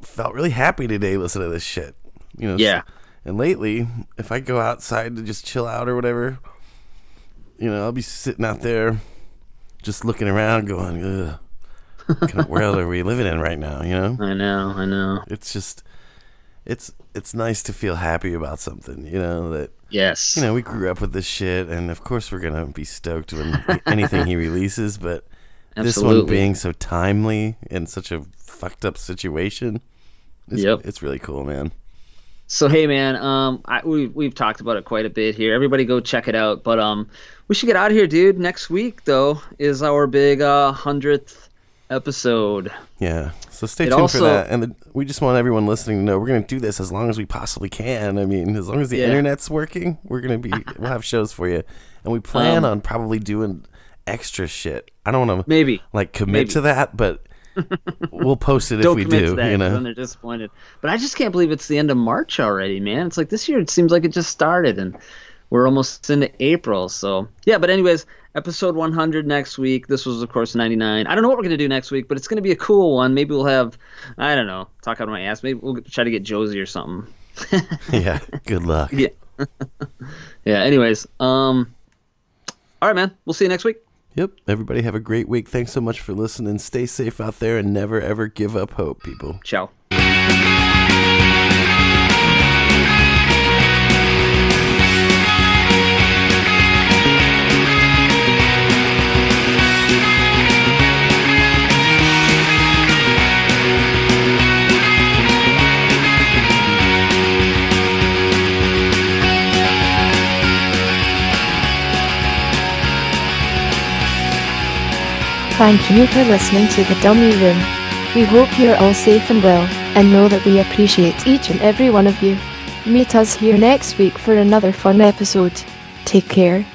felt really happy today listening to this shit. You know. Yeah. And lately, if I go outside to just chill out or whatever, you know, I'll be sitting out there, just looking around, going, "Ugh, what kind of world are we living in right now?" You know. I know, I know. It's just, it's it's nice to feel happy about something, you know that. Yes. You know, we grew up with this shit, and of course we're gonna be stoked when anything he releases. But this one being so timely in such a fucked up situation, it's, Yep. it's really cool, man. So hey man, um, I, we we've talked about it quite a bit here. Everybody go check it out. But um, we should get out of here, dude. Next week though is our big uh hundredth episode. Yeah. So stay It tuned also- for that. And the, we just want everyone listening to know we're going to do this as long as we possibly can. I mean, as long as the Yeah. internet's working, we're going to be, we'll have shows for you. And we plan Um, on probably doing extra shit. I don't want to Maybe. like commit Maybe. to that, but we'll post it if we do, that you know? they're disappointed. But I just can't believe it's the end of March already, man. It's like this year. It seems like it just started, and we're almost into April. So yeah. But anyways, episode 100 next week. This was of course 99. I don't know what we're gonna do next week, but it's gonna be a cool one. Maybe we'll have, I don't know, talk out of my ass. Maybe we'll try to get Josie or something. yeah. Good luck. Yeah. yeah. Anyways, um, all right, man. We'll see you next week. Yep. Everybody have a great week. Thanks so much for listening. Stay safe out there and never ever give up hope, people. Ciao. Thank you for listening to the Dummy Room. We hope you're all safe and well, and know that we appreciate each and every one of you. Meet us here next week for another fun episode. Take care.